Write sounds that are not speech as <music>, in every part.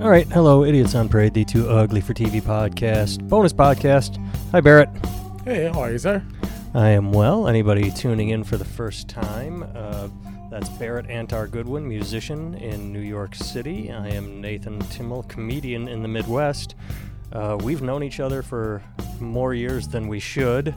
All right, hello, Idiots on Parade, the Too Ugly for TV podcast, bonus podcast. Hi, Barrett. Hey, how are you, sir? I am well. Anybody tuning in for the first time, uh, that's Barrett Antar Goodwin, musician in New York City. I am Nathan Timmel, comedian in the Midwest. Uh, we've known each other for more years than we should.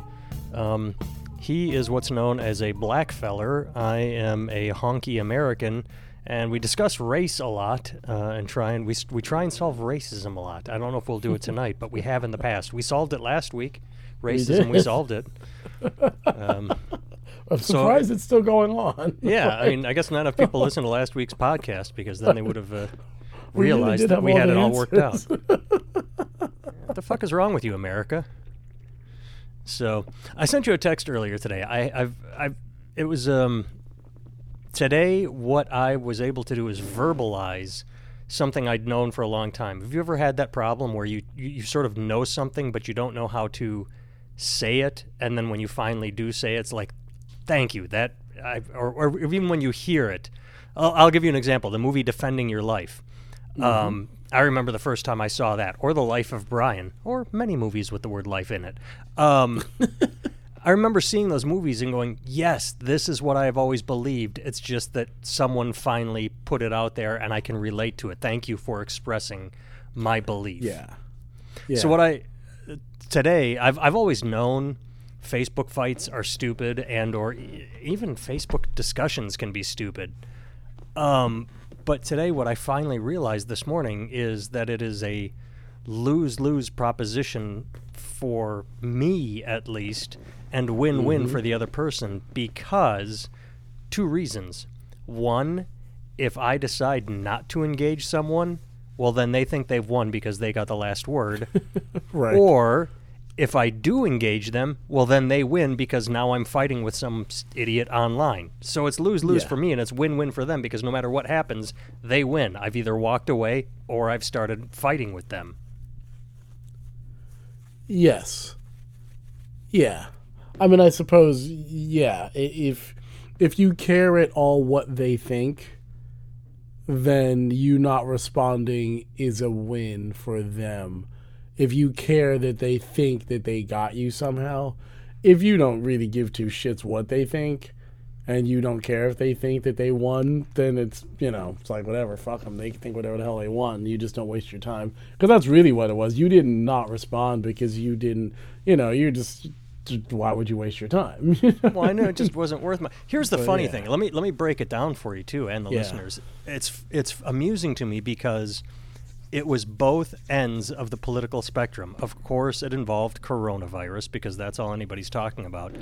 Um, he is what's known as a black feller. I am a honky American, and we discuss race a lot uh, and try and we we try and solve racism a lot. I don't know if we'll do it tonight, but we have in the past. We solved it last week. Racism, we, did. <laughs> solved it. Um, I'm So- surprised it's still going on. <laughs> yeah, I mean, I guess not enough people listen to last week's podcast because then they would have uh, <laughs> realized that have we had it all worked out. what the fuck is wrong with you, America? So I sent you a text earlier today. I, I've, I've, it was um, today. What I was able to do is verbalize something I'd known for a long time. Have you ever had that problem where you, you, you sort of know something but you don't know how to say it, and then when you finally do say it, it's like, thank you. That, I, or, or even when you hear it, I'll, I'll give you an example. The movie Defending Your Life. Um, I remember the first time I saw that, or The Life of Brian, or many movies with the word life in it. Um, <laughs> I remember seeing those movies and going, yes, this is what I have always believed. It's just that someone finally put it out there and I can relate to it. Thank you for expressing my belief. yeah. yeah. So what I today I've I've always known Facebook fights are stupid and or e- even Facebook discussions can be stupid. Um, but today what I finally realized this morning is that it is a lose-lose proposition for me at least and win-win mm-hmm. for the other person because two reasons. One, if I decide not to engage someone, well then they think they've won because they got the last word. <laughs> right. Or if I do engage them, well, then they win because now I'm fighting with some idiot online. So it's lose lose Yeah. for me and it's win win for them because no matter what happens, they win. I've either walked away or I've started fighting with them. yes. Yeah. I mean, I suppose, yeah. If if you care at all what they think, then you not responding is a win for them. If you care that they think that they got you somehow, if you don't really give two shits what they think, and you don't care if they think that they won, then it's you know it's like whatever, fuck them. They can think whatever the hell they want. You just don't waste your time because that's really what it was. You didn't not respond because you didn't, you know, you're just. Why would you waste your time? <laughs> Well, I know it just wasn't worth my. Here's the But, funny yeah. thing. Let me let me break it down for you too, and the Yeah. listeners. It's it's amusing to me because it was both ends of the political spectrum. Of course, it involved coronavirus because that's all anybody's talking about.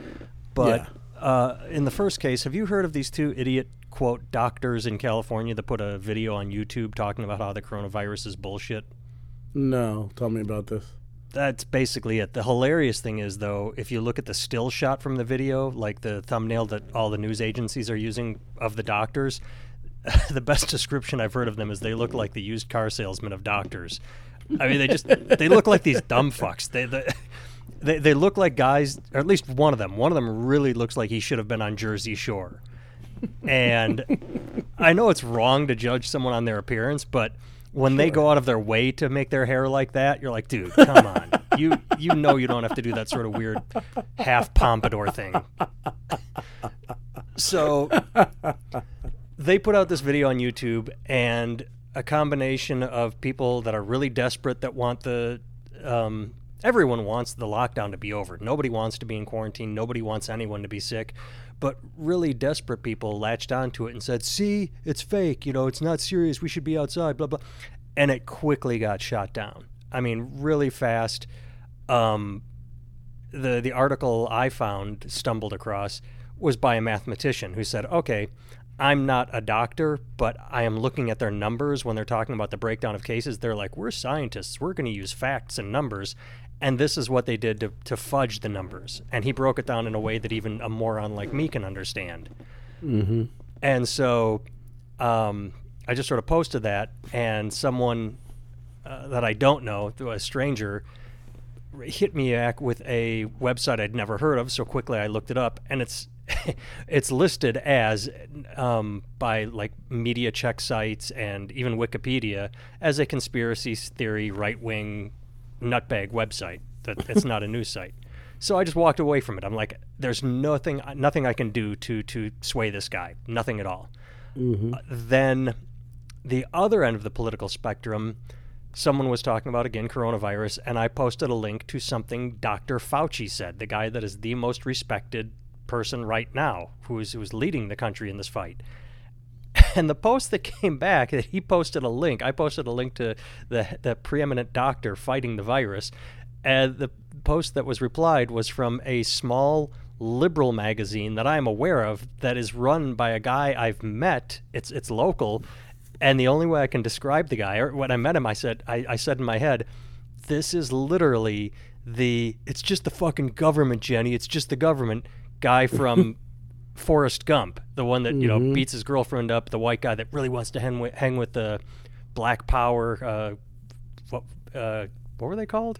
But uh, in the first case, have you heard of these two idiot quote doctors in California that put a video on YouTube talking about how the coronavirus is bullshit? no, tell me about this. That's basically it. The hilarious thing is, though, if you look at the still shot from the video, like the thumbnail that all the news agencies are using of the doctors, <laughs> the best description I've heard of them is they look like the used car salesman of doctors. I mean, they just they look like these dumb <laughs> fucks. They, they they they look like guys, or at least one of them. One of them really looks like he should have been on Jersey Shore. And I know it's wrong to judge someone on their appearance, but when they go out of their way to make their hair like that, you're like, dude, come on. You you know you don't have to do that sort of weird half pompadour thing. So they put out this video on YouTube and a combination of people that are really desperate that want the um, everyone wants the lockdown to be over. Nobody wants to be in quarantine. Nobody wants anyone to be sick. But really desperate people latched onto it and said, "See, it's fake. You know, it's not serious. We should be outside." Blah blah, and it quickly got shot down. I mean, really fast. Um, the the article I found stumbled across was by a mathematician who said, "Okay, I'm not a doctor, but I am looking at their numbers when they're talking about the breakdown of cases. They're like, we're scientists. We're going to use facts and numbers. And this is what they did to, to fudge the numbers. And he broke it down in a way that even a moron like me can understand. Mm-hmm. And so um, I just sort of posted that, and someone uh, that I don't know, a stranger, hit me back with a website I'd never heard of. So quickly I looked it up, and it's <laughs> it's listed as um, by like media check sites and even Wikipedia as a conspiracy theory right wing nutbag website. That it's not a news site. So I just walked away from it. I'm like, there's nothing nothing I can do to to sway this guy. Nothing at all. Mm-hmm. Uh, then the other end of the political spectrum, someone was talking about again coronavirus, and I posted a link to something Dr. Fauci said, the guy that is the most respected person right now who is who's leading the country in this fight. <laughs> And the post that came back that he posted a link, I posted a link to the the preeminent doctor fighting the virus, and the post that was replied was from a small liberal magazine that I am aware of that is run by a guy I've met. It's it's local, and the only way I can describe the guy, or when I met him, I said I, I said in my head, this is literally the it's just the fucking government, Jenny. It's just the government guy from <laughs> Forrest Gump, the one that you know Mhm. beats his girlfriend up, the white guy that really wants to hang with, hang with the Black Power. Uh, what uh, what were they called?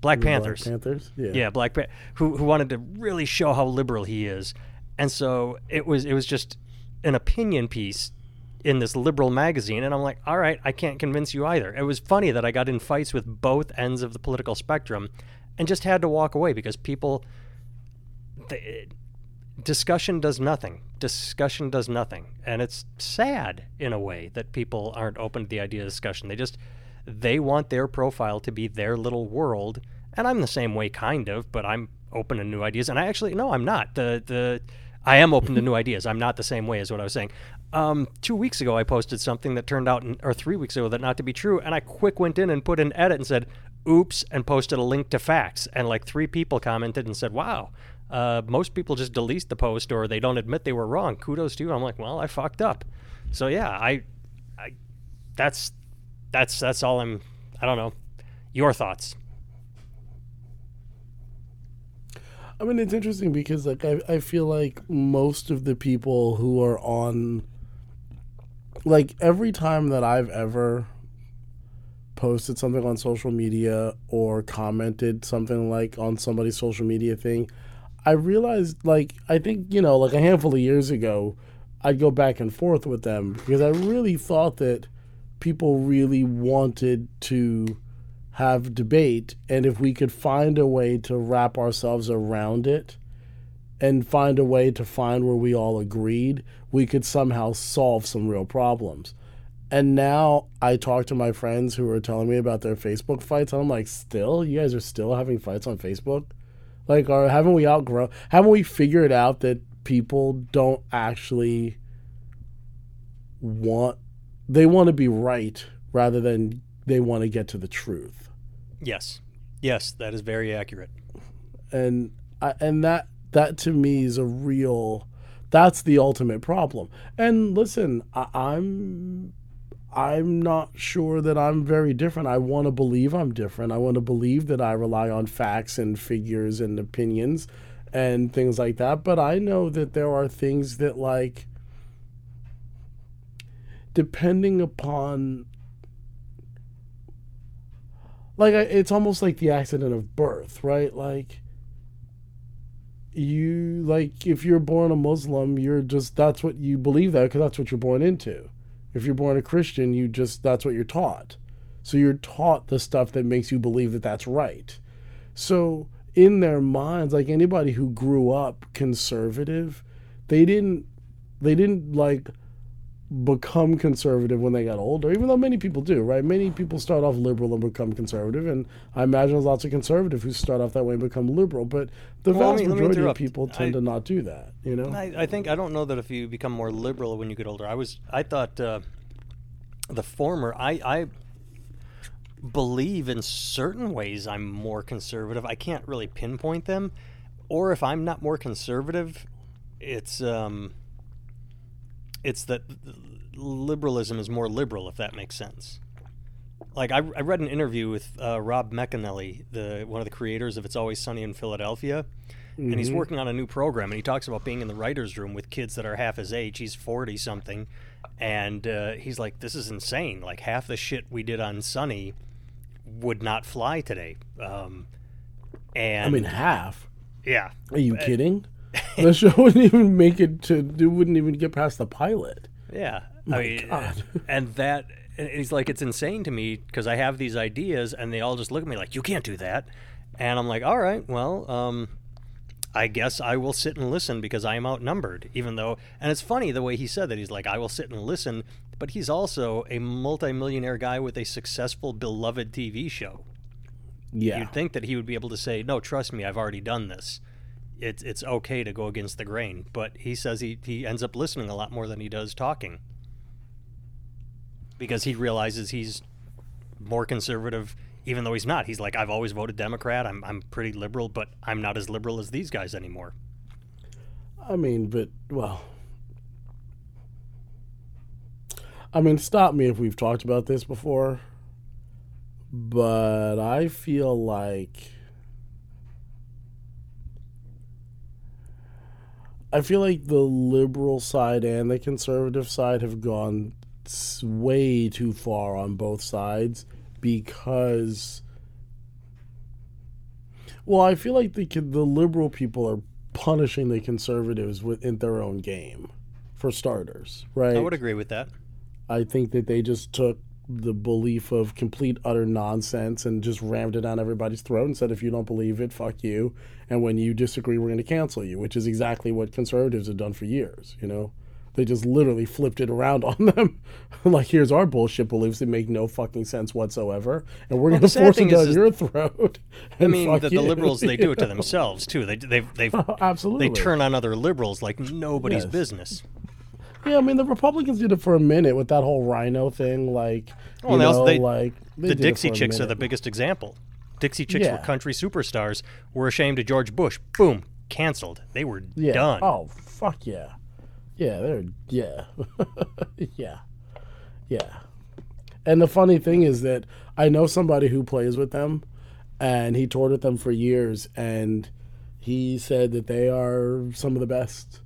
Black Black Panthers. Panthers. Yeah. Yeah, Black Pan- who who wanted to really show how liberal he is, and so it was it was just an opinion piece in this liberal magazine, and I'm like, all right, I can't convince you either. It was funny that I got in fights with both ends of the political spectrum, and just had to walk away because people. They, discussion does nothing. Discussion does nothing, and it's sad in a way that people aren't open to the idea of discussion. They just they want their profile to be their little world, and I'm the same way, kind of. But I'm open to new ideas, and I actually no, I'm not. The the I am open to new ideas. I'm not the same way as what I was saying. Um, two weeks ago, I posted something that turned out, or three weeks ago, that not to be true, and I quick went in and put an edit and said, "Oops," and posted a link to facts, and like three people commented and said, "Wow." Uh, most people just delete the post or they don't admit they were wrong. Kudos to you. I'm like, well, I fucked up. So yeah, I, I, that's, that's that's all I'm. I don't know. Your thoughts? I mean, it's interesting because like I, I feel like most of the people who are on, like every time that I've ever posted something on social media or commented something like on somebody's social media thing, I realized like I think you know like a handful of years ago, I'd go back and forth with them because I really thought that people really wanted to have debate and if we could find a way to wrap ourselves around it and find a way to find where we all agreed we could somehow solve some real problems. And now i talk to my friends who are telling me about their facebook fights and i'm like still? You guys are still having fights on facebook like or haven't we outgrown haven't we figured out that people don't actually want they want to be right rather than they want to get to the truth? Yes, yes, that is very accurate. and I, and that that to me is a real that's the ultimate problem. And listen I, i'm i'm not sure that i'm very different. I want to believe i'm different. I want to believe that i rely on facts and figures and opinions and things like that. But i know that there are things that like depending upon like it's almost like the accident of birth right? Like you like if you're born a muslim you're just that's what you believe that because that's what you're born into if you're born a christian you just that's what you're taught. So you're taught the stuff that makes you believe that that's right. So in their minds like anybody who grew up conservative they didn't they didn't like become conservative when they got older, even though many people do, right? Many people start off liberal and become conservative, and I imagine there's lots of conservative who start off that way and become liberal. But the Well, vast me- majority of people tend I- to not do that, you know? I, I think I don't know that if you become more liberal when you get older. I was I thought uh, the former. I I believe in certain ways I'm more conservative. I can't really pinpoint them, or if I'm not more conservative, it's um it's that liberalism is more liberal, if that makes sense. Like I, I read an interview with uh, Rob McElhenney, the one of the creators of It's Always Sunny in Philadelphia, and he's Mhm. working on a new program, and he talks about being in the writers' room with kids that are half his age. He's forty something, and uh, he's like, "This is insane! Like half the shit we did on Sunny." would not fly today. Um, and I mean, half. yeah, Are you kidding? <laughs> the show wouldn't even make it to. It wouldn't even get past the pilot. Yeah, My I mean, God. <laughs> and that and he's like, it's insane to me because I have these ideas, and they all just look at me like, you can't do that, and I'm like, all right, well, um, I guess I will sit and listen because I am outnumbered, even though, and it's funny the way he said that. He's like, I will sit and listen, but he's also a multimillionaire guy with a successful, beloved TV show. Yeah. You'd think that he would be able to say, no, trust me, I've already done this. It's it's okay to go against the grain, but he says he, he ends up listening a lot more than he does talking because he realizes he's more conservative even though he's not. He's like i've always voted democrat. I'm, I'm pretty liberal but i'm not as liberal as these guys anymore. I mean, but well, I mean, stop me if we've talked about this before, but I feel like I feel like the liberal side and the conservative side have gone s- way too far on both sides because well, I feel like the the liberal people are punishing the conservatives within their own game, for starters, right? i would agree with that I think that they just took the belief of complete utter nonsense and just rammed it down everybody's throat and said, if you don't believe it, fuck you. And when you disagree, we're going to cancel you, which is exactly what conservatives have done for years. You know, they just literally flipped it around on <laughs> them. like, here's our bullshit beliefs that make no fucking sense whatsoever, and we're Well, going to force it down is- your throat. i mean the, the liberals they do it to <laughs> themselves too they, they've, they've, <laughs> oh, Absolutely. they turn on other liberals like nobody's Yes. business Yeah, I mean the Republicans did it for a minute with that whole RINO thing. Like, Well, you they also- know, they- like they the Dixie Chicks are the biggest example. Dixie Chicks were country superstars. Were ashamed of George Bush. Boom, canceled. They were yeah. done. Oh fuck yeah, yeah, they're yeah, <laughs> yeah, yeah. And the funny thing is that I know somebody who plays with them, and he toured with them for years, and he said that they are some of the best.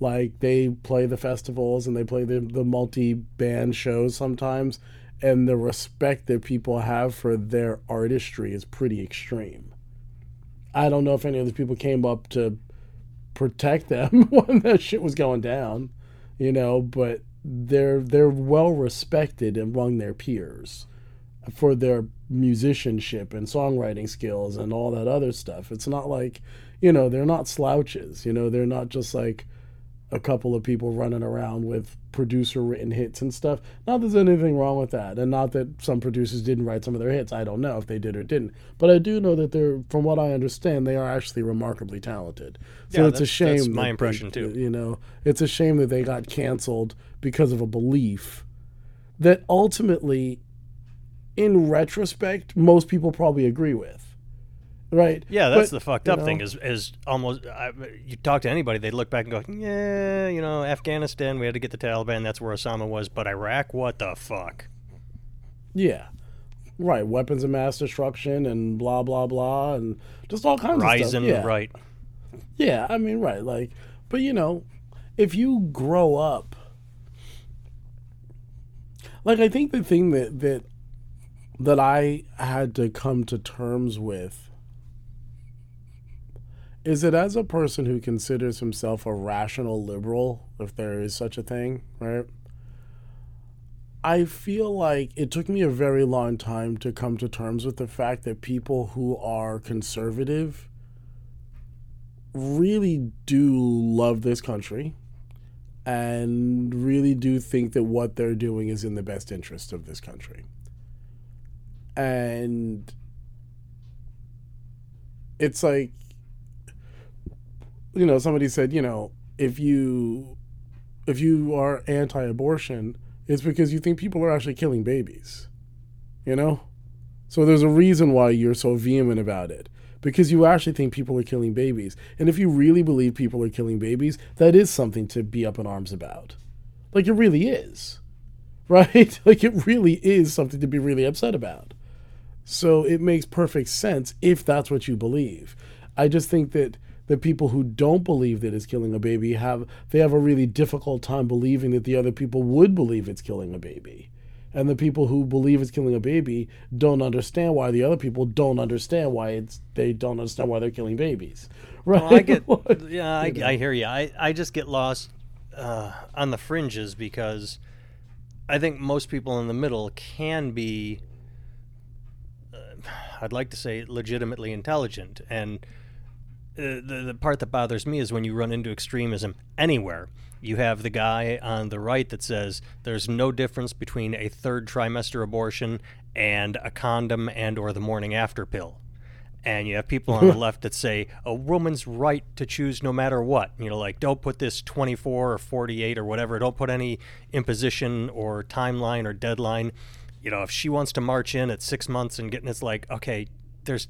Like they play the festivals and they play the the multi band shows sometimes, and the respect that people have for their artistry is pretty extreme. I don't know if any of those people came up to protect them <laughs> when that shit was going down, you know, but they're they're well respected among their peers for their musicianship and songwriting skills and all that other stuff. It's not like, you know, they're not slouches, you know, they're not just like a couple of people running around with producer written hits and stuff. Not that there's anything wrong with that, and not that some producers didn't write some of their hits. I don't know if they did or didn't, but I do know that they're, from what I understand, they are actually remarkably talented. So Yeah, it's a shame. that's my that they- impression, too. You know, it's a shame that they got canceled because of a belief that ultimately, in retrospect, most people probably agree with. Right? Yeah, that's But, the fucked you up thing. Is is almost I, you talk to anybody, they look back and go, yeah, you know, Afghanistan, we had to get the Taliban. That's where Osama was. But Iraq, what the fuck? Yeah. Right. Weapons of mass destruction and blah blah blah and just all kinds of stuff. Ryzen, Yeah. right? Yeah, I mean, right. Like, but you know, if you grow up, like, I think the thing that that that I had to come to terms with is it as a person who considers himself a rational liberal, if there is such a thing, right? I feel like it took me a very long time to come to terms with the fact that people who are conservative really do love this country and really do think that what they're doing is in the best interest of this country. And it's like, you know, somebody said, you know, if you if you are anti-abortion, it's because you think people are actually killing babies. You know? So there's a reason why you're so vehement about it because you actually think people are killing babies. And if you really believe people are killing babies, that is something to be up in arms about. Like it really is. <laughs> Right? Like it really is something to be really upset about. So it makes perfect sense if that's what you believe. I just think that the people who don't believe that it's killing a baby have they have a really difficult time believing that the other people would believe it's killing a baby and the people who believe it's killing a baby don't understand why the other people don't understand why it's they don't understand why they're killing babies. Right? Well, I get, <laughs> yeah, I, I hear you. I, I just get lost uh, on the fringes because I think most people in the middle can be, uh, I'd like to say, legitimately intelligent. And uh, the, the part that bothers me is when you run into extremism anywhere. You have the guy on the right that says there's no difference between a third trimester abortion and a condom and or the morning after pill and you have people on the <laughs> left that say a woman's right to choose no matter what. You know, like don't put this 24 or 48 or whatever. Don't put any imposition or timeline or deadline. You know, if she wants to march in at six months and getting, it's like okay, there's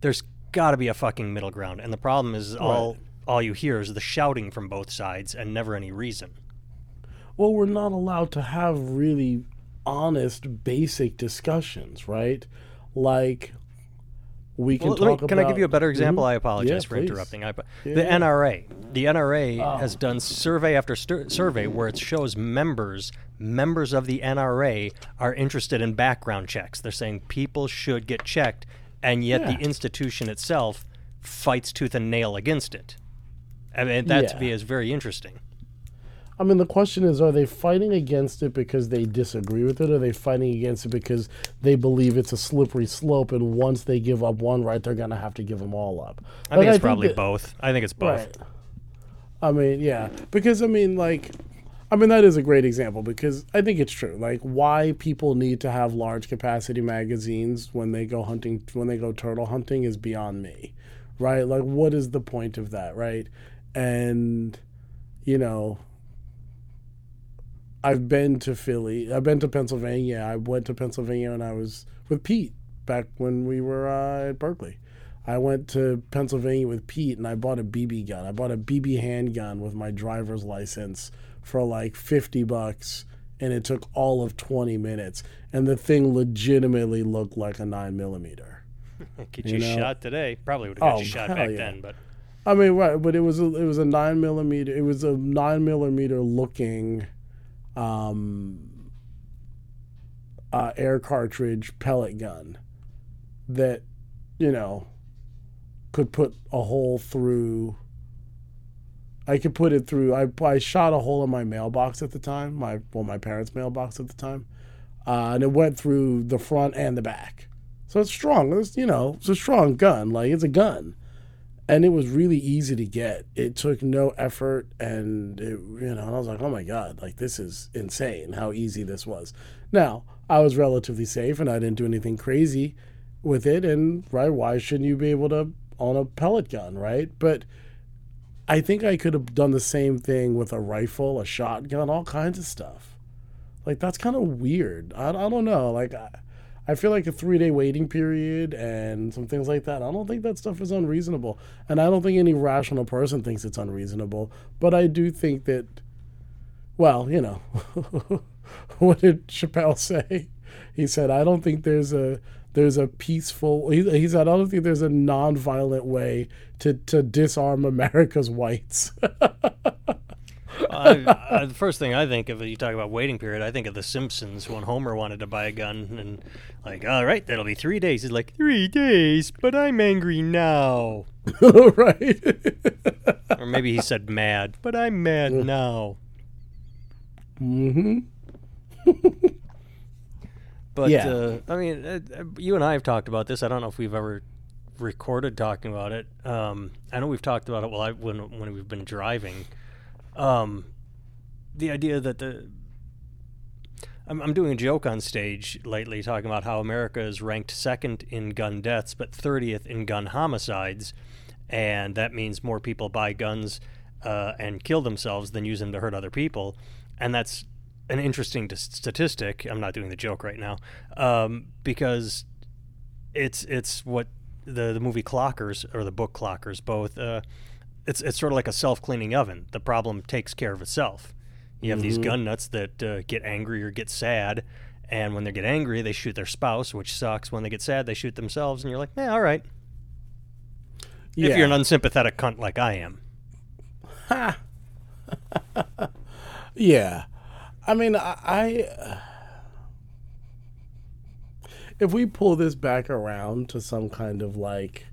there's got to be a fucking middle ground. And the problem is all all you hear is the shouting from both sides and never any reason. Well, we're not allowed to have really honest, basic discussions, right? Like we can Well, talk me- can I give you a better example? Mhm. I apologize Yeah, for please. interrupting. I, Yeah, the yeah. NRA, the NRA Oh. has done survey after stur- survey where it shows members, members of the NRA are interested in background checks. They're saying people should get checked, and yet Yeah. the institution itself fights tooth and nail against it. I mean, that to me is very interesting. I mean, the question is, are they fighting against it because they disagree with it, or are they fighting against it because they believe it's a slippery slope, and once they give up one right, they're going to have to give them all up? I Like, think it's probably that- both. I think it's both. Right. I mean, yeah, because I mean, like, I mean that is a great example because I think it's true. Like, why people need to have large capacity magazines when they go hunting, when they go turtle hunting, is beyond me, right? Like, what is the point of that, right? And you know, I've been to Philly, I've been to Pennsylvania. I went to Pennsylvania when I was with Pete back when we were uh, at Berkeley. I went to Pennsylvania with Pete and I bought a BB gun. I bought a BB handgun with my driver's license for like 50 bucks and it took all of 20 minutes and the thing legitimately looked like a 9 millimeter. <laughs> Get You you, know? shot today. Probably would have got Oh, you shot back yeah. then, but I mean, right, but it was a, it was a 9 millimeter it was a 9 millimeter looking um uh, air cartridge pellet gun that you know could put a hole through I could put it through. I, I shot a hole in my mailbox at the time my well my parents mailbox at the time uh, and it went through the front and the back. So it's strong. It's you know it's a strong gun. Like it's a gun. And it was really easy to get. It took no effort and it, you know I was like oh my god like this is insane how easy this was. Now I was relatively safe and I didn't do anything crazy with it. And right why shouldn't you be able to own a pellet gun right? But I think I could have done the same thing with a rifle, a shotgun, all kinds of stuff. Like that's kind of weird. I, I don't know. Like I, I feel like a three day waiting period and some things like that. I don't think that stuff is unreasonable, and I don't think any rational person thinks it's unreasonable. But I do think that, well, you know, <laughs> what did Chappelle <laughs> say? He said, "I don't think there's a." There's a peaceful. He, he said, "I don't think there's a non-violent way to, to disarm America's whites." <laughs> I, I, the first thing I think of, you talk about waiting period, I think of The Simpsons when Homer wanted to buy a gun and, like, all right, that'll be three days. He's like, three days, but I'm angry now. <laughs> right? <laughs> Or maybe he said mad, but I'm mad now. hmm But, Yeah. uh, I mean, uh, uh, you and I have talked about this. I don't know if we've ever recorded talking about it. Um, I know we've talked about it while I, when, when we've been driving. Um, the idea that the I'm, I'm doing a joke on stage lately talking about how America is ranked second in gun deaths but 30th in gun homicides and that means more people buy guns uh, and kill themselves than use them to hurt other people and that's an interesting statistic I'm not doing the joke right now um, because it's it's what the the movie Clockers or the book Clockers both uh, it's it's sort of like a self-cleaning oven. The problem takes care of itself. You have these gun nuts that uh, get angry or get sad, and when they get angry, they shoot their spouse, which sucks. When they get sad, they shoot themselves, and you're like, yeah, all right. Yeah. If you're an unsympathetic cunt like I am, <laughs> yeah. I mean, I, I if we pull this back around to some kind of like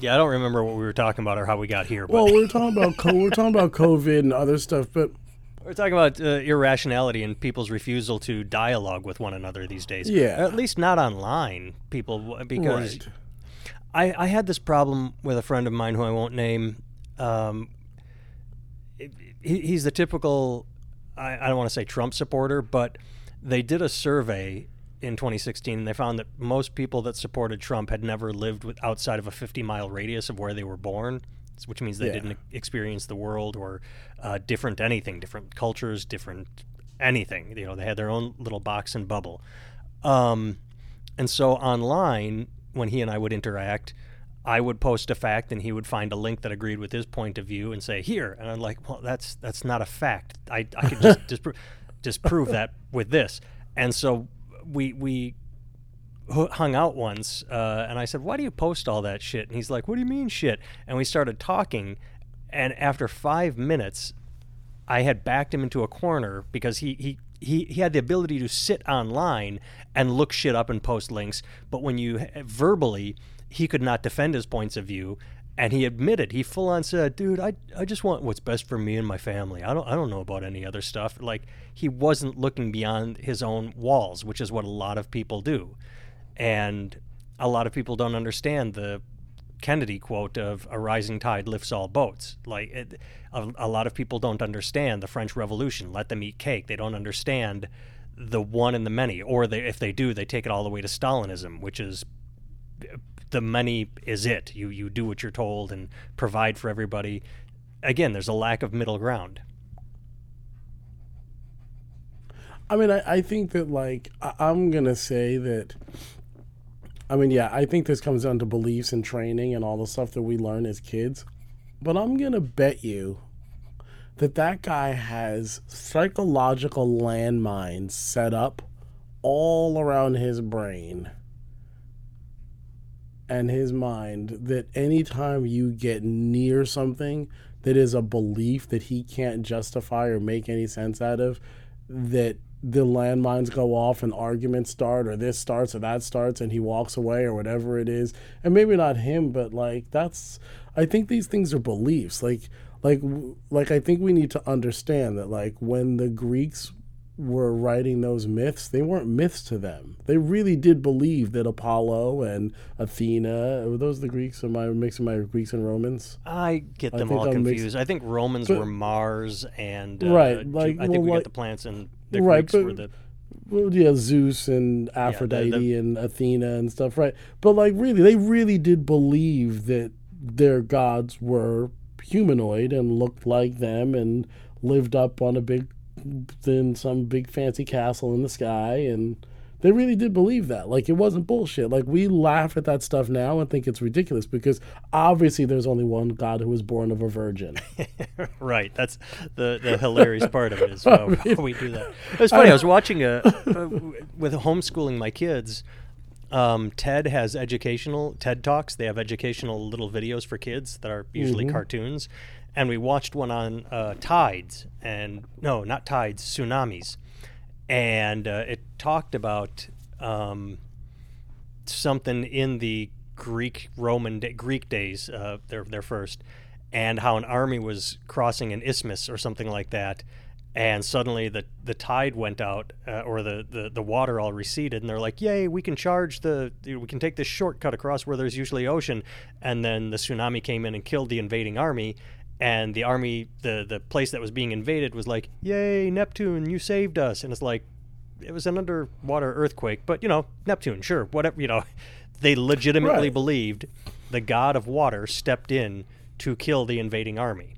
Yeah, I don't remember what we were talking about or how we got here, but well, we're talking about co- we're talking about COVID and other stuff, but <laughs> we're talking about uh, irrationality and people's refusal to dialogue with one another these days. Yeah. Or at least not online. People because right. I, I had this problem with a friend of mine who I won't name. Um, he, he's the typical, I, I don't want to say Trump supporter, but they did a survey in 2016 and they found that most people that supported Trump had never lived with, outside of a 50 mile radius of where they were born, which means they Yeah. didn't experience the world or uh, different anything, different cultures, different anything. You know, they had their own little box and bubble. Um, and so online, when he and I would interact, I would post a fact and he would find a link that agreed with his point of view and say here, and I'm like, well, that's that's not a fact. I, I could just <laughs> dispro- disprove that with this. And so we we hung out once, uh, and I said, why do you post all that shit? And he's like, what do you mean shit? And we started talking, and after five minutes, I had backed him into a corner because he, he, he, he had the ability to sit online and look shit up and post links. But when you verbally, he could not defend his points of view. And he admitted, he full on said, dude, I, I just want what's best for me and my family. I don't, I don't know about any other stuff. Like, he wasn't looking beyond his own walls, which is what a lot of people do. And a lot of people don't understand the Kennedy quote of "a rising tide lifts all boats." Like it, a, a lot of people don't understand the French Revolution. Let them eat cake. They don't understand the one and the many, or they, if they do, they take it all the way to Stalinism, which is the money is it. You you do what you're told and provide for everybody. Again, there's a lack of middle ground. I mean, I, I think that like I, I'm gonna say that. I mean, yeah, I think this comes down to beliefs and training and all the stuff that we learn as kids. But I'm gonna bet you that that guy has psychological landmines set up all around his brain and his mind that anytime you get near something that is a belief that he can't justify or make any sense out of, that the landmines go off and arguments start or this starts or that starts and he walks away or whatever it is. And maybe not him but like that's i think these things are beliefs. Like like like i think we need to understand that like when the greeks were writing those myths they weren't myths to them they really did believe that apollo and athena were those the greeks am i mixing my greeks and romans I get them think all confused. I think Romans But- were Mars and uh, Right, like- I think well, we like- got the plants and the Right, Greeks but- were the Well, yeah, Zeus and the- Aphrodite and Athena and stuff, right? But like, really, they really did believe that their gods were humanoid and looked like them and lived up on a big, in some big fancy castle in the sky, and they really did believe that. Like, it wasn't bullshit. Like, we laugh at that stuff now and think it's ridiculous because obviously there's only one god who was born of a virgin. <laughs> right. That's the the hilarious part of it is how, <laughs> how we do that. It was funny. I was watching a, <laughs> a with homeschooling my kids. Um, TED has educational TED talks. They have educational little videos for kids that are usually cartoons, and we watched one on uh, tides and no, not tides, tsunamis, and uh, it talked about um, something in the Greek Roman Greek days, uh, their their first, and how an army was crossing an isthmus or something like that, and suddenly the the tide went out uh, or the, the the water all receded, and they're like, "Yay, we can charge the we can take this shortcut across where there's usually ocean," and then the tsunami came in and killed the invading army. And the army, the the place that was being invaded, was like, "Yay, Neptune, you saved us!" And it's like, it was an underwater earthquake, but you know, Neptune, sure, whatever, you know, <laughs> they legitimately Right. believed the god of water stepped in to kill the invading army.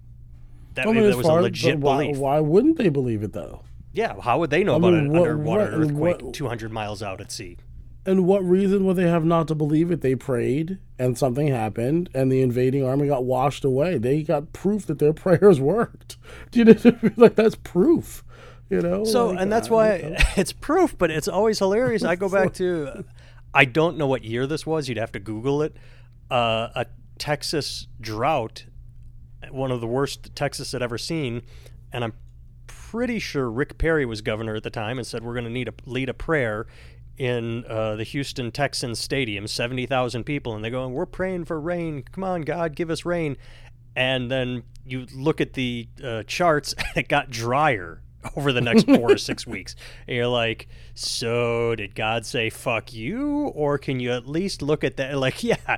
That, I mean, that as was a legit why, belief. why wouldn't they believe it though? Yeah, how would they know I about mean, an what- underwater what- earthquake what- 200 miles out at sea? And what reason would they have not to believe it? They prayed and something happened and the invading army got washed away. They got proof that their <laughs> prayers worked. Do you know I mean? Like that's proof. You know? So, Like, and that's why <laughs> it's proof, but it's always hilarious. I go back <laughs> to, I don't know what year this was. You'd have to Google it. Uh, a Texas drought, one of the worst Texas had ever seen, and I'm pretty sure Rick Perry was governor at the time and said we're going to need a lead a prayer in uh, the Houston Texans stadium, 70,000 people, and they're going, We're praying for rain. Come on, God, give us rain. And then you look at the uh, charts, and <laughs> it got drier over the next four or six <laughs> weeks. And you're like, So did God say, fuck you? Or can you at least look at that? <laughs> Like, yeah.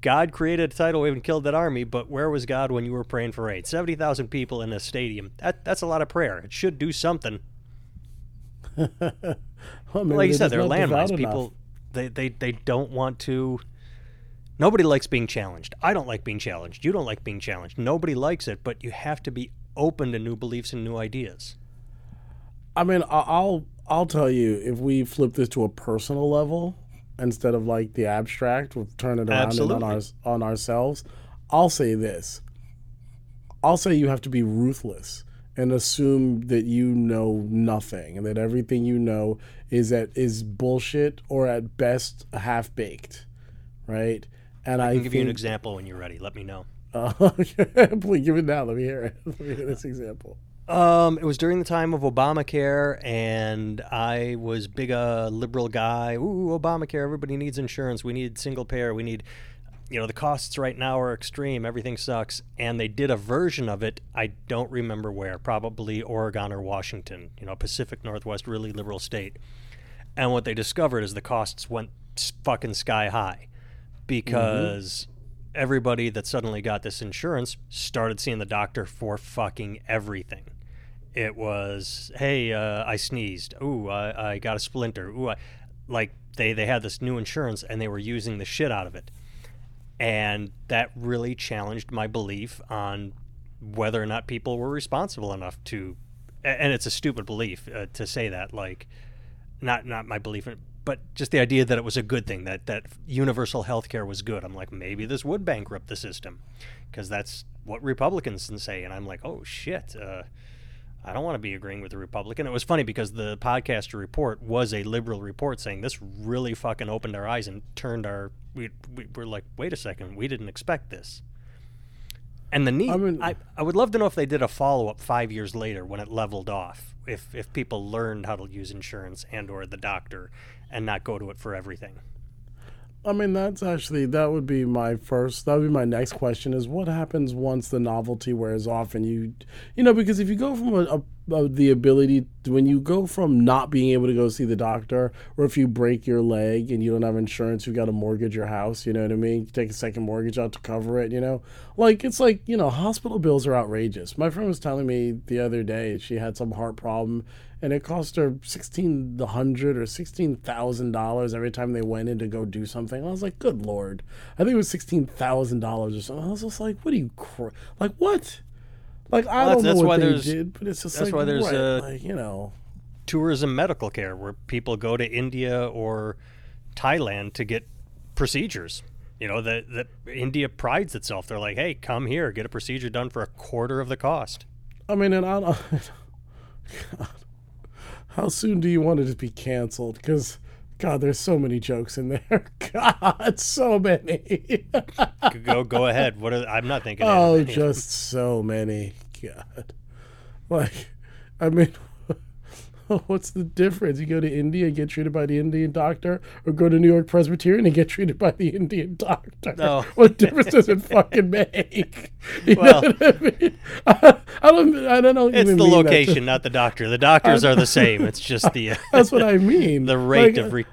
God created a tidal wave and killed that army, but where was God when you were praying for rain? 70,000 people in a stadium. That, that's a lot of prayer. It should do something well, like you said, they're landmines. enough. People, they, they, they don't want to. Nobody likes being challenged. I don't like being challenged. You don't like being challenged. Nobody likes it, but you have to be open to new beliefs and new ideas. I mean, I'll I'll tell you if we flip this to a personal level instead of like the abstract, we'll turn it around and on our, on ourselves. I'll say this. I'll say you have to be ruthless and assume that you know nothing and that everything you know is at is bullshit or at best half baked, right? And I, I can give you an example when you're ready. Let me know. Uh, <laughs> please give it now. Let me hear it. <laughs> Let me hear this example. Um, it was during the time of Obamacare, and I was big a liberal guy. Ooh, Obamacare! Everybody needs insurance. We need single payer. We need, you know, the costs right now are extreme. Everything sucks. And they did a version of it. I don't remember where. Probably Oregon or Washington. You know, Pacific Northwest, really liberal state. And what they discovered is the costs went fucking sky high because everybody that suddenly got this insurance started seeing the doctor for fucking everything. It was, hey, uh, I sneezed. Ooh, I, I got a splinter. Ooh, I, like they they had this new insurance and they were using the shit out of it, and that really challenged my belief on whether or not people were responsible enough to. And it's a stupid belief uh, to say that, like, not not my belief in but just the idea that it was a good thing that that universal health care was good. I'm like, maybe this would bankrupt the system, because that's what Republicans can say, and I'm like, oh shit. Uh, I don't want to be agreeing with the Republican. It was funny because the podcaster report was a liberal report saying this really fucking opened our eyes and turned our. We, we were like, wait a second, we didn't expect this. And the neat, I I, I, would love to know if they did a follow up five years later when it leveled off. If if people learned how to use insurance and or the doctor and not go to it for everything. I mean, that's actually that would be my first. That would be my next question: is what happens once the novelty wears off and you, you know, because if you go from a, a, a the ability to, when you go from not being able to go see the doctor, or if you break your leg and you don't have insurance, you've got to mortgage your house. You know what I mean? You take a second mortgage out to cover it. You know, like it's like you know, hospital bills are outrageous. My friend was telling me the other day she had some heart problem and it cost her sixteen hundred or sixteen thousand dollars every time they went in to go do something. I was like, "Good lord!" I think it was sixteen thousand dollars or something. I was just like, "What are you cr- like? What? Like I Well, don't know what why they did, but it's just that's like why there's, what? uh, like you know." tourism medical care where people go to India or Thailand to get procedures. You know, that that India prides itself. They're like, "Hey, come here, get a procedure done for a quarter of the cost." I mean, and I don't. <laughs> God. How soon do you want it to be canceled? Because. God, there's so many jokes in there. <laughs> God, so many. go go ahead. What are, I'm not thinking. Oh, just so many. God. Like, I mean, <laughs> what's the difference? You go to India and get treated by the Indian doctor, or go to New York Presbyterian and get treated by the Indian doctor? No. <laughs> What difference does it fucking make? <laughs> You Well- know what I mean? I, I don't. I don't know. It's the location, not the doctor. The doctors are the same. It's just the uh, That's what I mean. the rate Like, of re-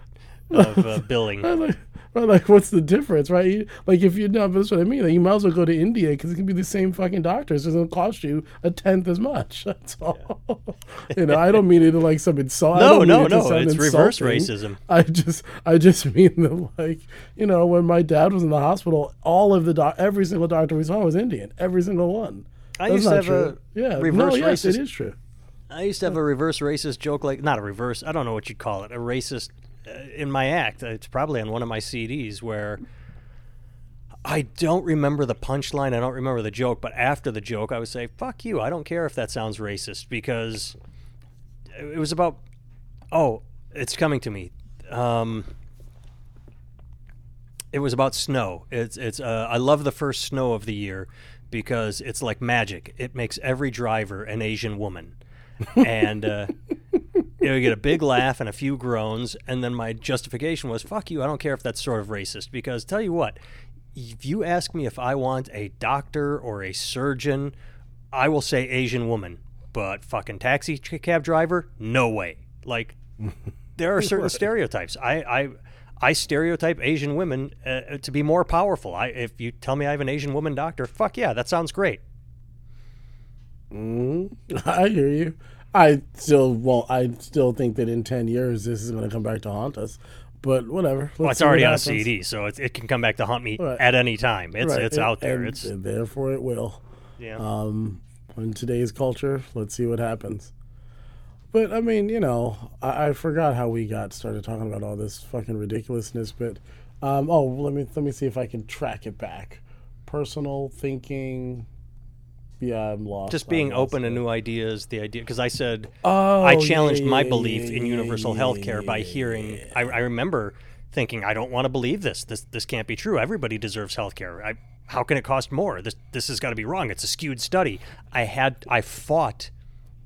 of uh, <laughs> billing. I'm like, I'm like, what's the difference, right? You- Like, if you know, that's what I mean. Like, you might as well go to India because it can be the same fucking doctors. It's going to cost you a tenth as much. <laughs> That's all. you know, I don't mean it like some insult. No, no, it no. sound It's reverse racism. I just, I just mean that, like, you know, when my dad was in the hospital, all of the doc, every single doctor we saw was Indian. Every single one. I That's used to not have a yeah, reverse no, yes, racist- it is true. I used to have a reverse racist joke, like not a reverse. I don't know what you'd call it. A racist in my act. It's probably on one of my CDs where I don't remember the punchline. I don't remember the joke. But after the joke, I would say, "Fuck you." I don't care if that sounds racist because it was about. Oh, it's coming to me. Um, it was about snow. It's it's. Uh, I love the first snow of the year because it's like magic. It makes every driver an Asian woman, <laughs> and uh, you know, you get a big laugh and a few groans, and then my justification was, "Fuck you! I don't care if that's sort of racist." Because tell you what, if you ask me if I want a doctor or a surgeon, I will say Asian woman. But fucking taxi cab driver, no way. Like, <laughs> there are certain stereotypes. I, I, I stereotype Asian women uh, to be more powerful. I, if you tell me I have an Asian woman doctor, fuck yeah, that sounds great. Mm, <laughs> I hear you. I still won't. I still think that in ten years this is going to come back to haunt us. But whatever. Well, it's already on a happens. CD, so it, it can come back to haunt me Right. at any time. It's Right, it's and- out there. it's therefore it will. yeah. Um, in today's culture, let's see what happens. But I mean, you know, I, I forgot how we got started talking about all this fucking ridiculousness. But um, oh, let me let me see if I can track it back. Personal thinking. Yeah, I'm lost. just I'm being lost. open to new ideas. The idea because I said Oh, I yeah, challenged my yeah, belief yeah, in universal yeah, health care by hearing. I, I remember thinking, I don't want to believe this. This this can't be true. Everybody deserves health care. I, how can it cost more? This this has got to be wrong. It's a skewed study. I had I fought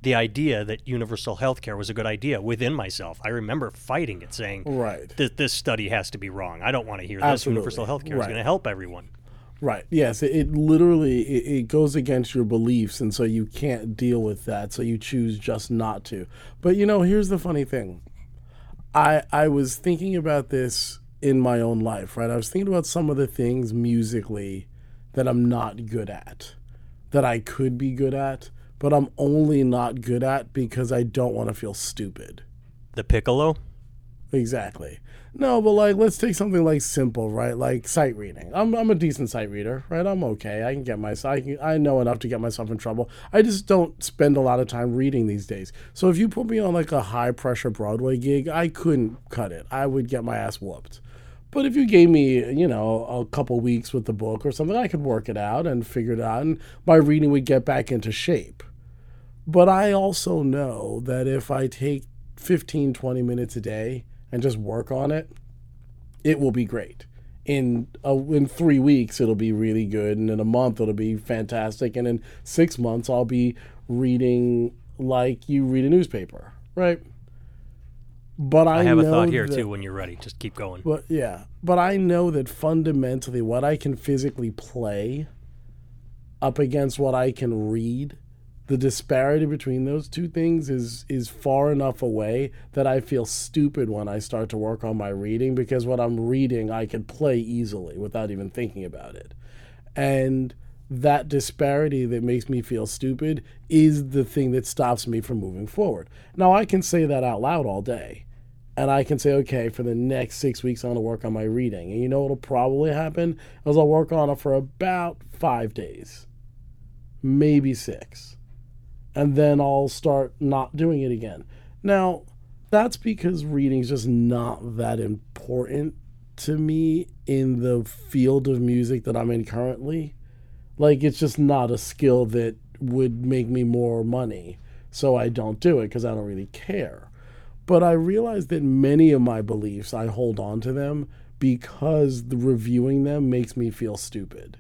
the idea that universal health care was a good idea within myself. I remember fighting it, saying, Right. "This this study has to be wrong. I don't want to hear this. Absolutely. Universal health care is going to help everyone." Right. Yes. It, it literally it, it goes against your beliefs, and so you can't deal with that. So you choose just not to. But you know, here's the funny thing. I I was thinking about this in my own life. Right. I was thinking about some of the things musically that I'm not good at, that I could be good at, but I'm only not good at because I don't want to feel stupid. The piccolo. Exactly. No, but like let's take something like simple, right? Like sight reading. I'm I'm a decent sight reader, right? I'm okay. I can get myself I can I know enough to get myself in trouble. I just don't spend a lot of time reading these days. So if you put me on like a high pressure Broadway gig, I couldn't cut it. I would get my ass whooped. But if you gave me, you know, a couple weeks with the book or something, I could work it out and figure it out and my reading would get back into shape. But I also know that if I take 15, 20 minutes a day and just work on it, it will be great. In uh, in three weeks, it'll be really good, and in a month, it'll be fantastic, and in six months, I'll be reading like you read a newspaper, right? But I, I have a thought here that- too. When you're ready, just keep going. but yeah, but I know that fundamentally, what I can physically play up against what I can read, the disparity between those two things is is far enough away that I feel stupid when I start to work on my reading because what I'm reading I can play easily without even thinking about it. And that disparity that makes me feel stupid is the thing that stops me from moving forward. Now I can say that out loud all day and I can say, okay, for the next six weeks, I'm to work on my reading. And you know what'll probably happen? Is I'll work on it for about five days, maybe six. And then I'll start not doing it again. Now, that's because reading's just not that important to me in the field of music that I'm in currently. Like, it's just not a skill that would make me more money. So I don't do it because I don't really care but I realize that many of my beliefs I hold on to them because the reviewing them makes me feel stupid.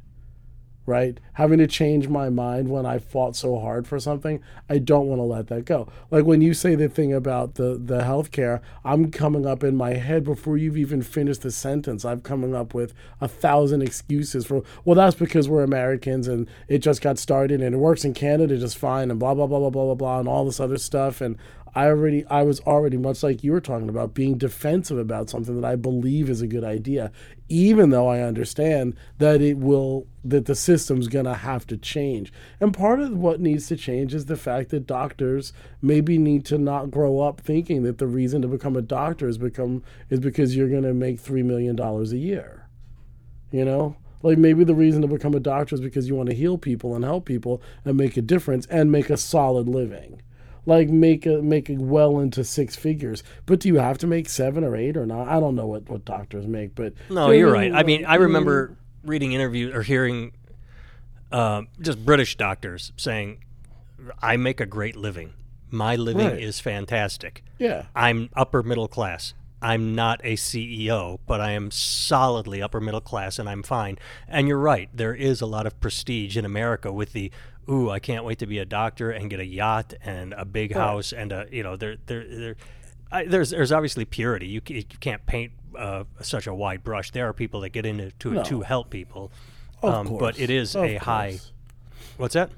Right? Having to change my mind when I fought so hard for something, I don't want to let that go. Like when you say the thing about the the healthcare, I'm coming up in my head before you've even finished the sentence. I'm coming up with a thousand excuses for well, that's because we're Americans and it just got started and it works in Canada just fine and blah blah blah blah blah blah blah and all this other stuff and I already I was already much like you were talking about being defensive about something that I believe is a good idea even though I understand that it will that the system's going to have to change. And part of what needs to change is the fact that doctors maybe need to not grow up thinking that the reason to become a doctor is become is because you're going to make 3 million dollars a year. You know? Like maybe the reason to become a doctor is because you want to heal people and help people and make a difference and make a solid living like make a make it well into six figures. But do you have to make seven or eight or not? I don't know what, what doctors make, but No, you're right. I mean, I remember reading interviews or hearing um, just British doctors saying, "I make a great living. My living Right. is fantastic. Yeah, I'm upper middle class. I'm not a CEO, but I am solidly upper middle class and I'm fine. And you're right, there is a lot of prestige in America with the ooh, I can't wait to be a doctor and get a yacht and a big Right. house and a you know there there there. I, there's there's obviously purity. You, you can't paint uh, such a wide brush. There are people that get into to, No. it to help people, um, course. but it is Of a high. What's that?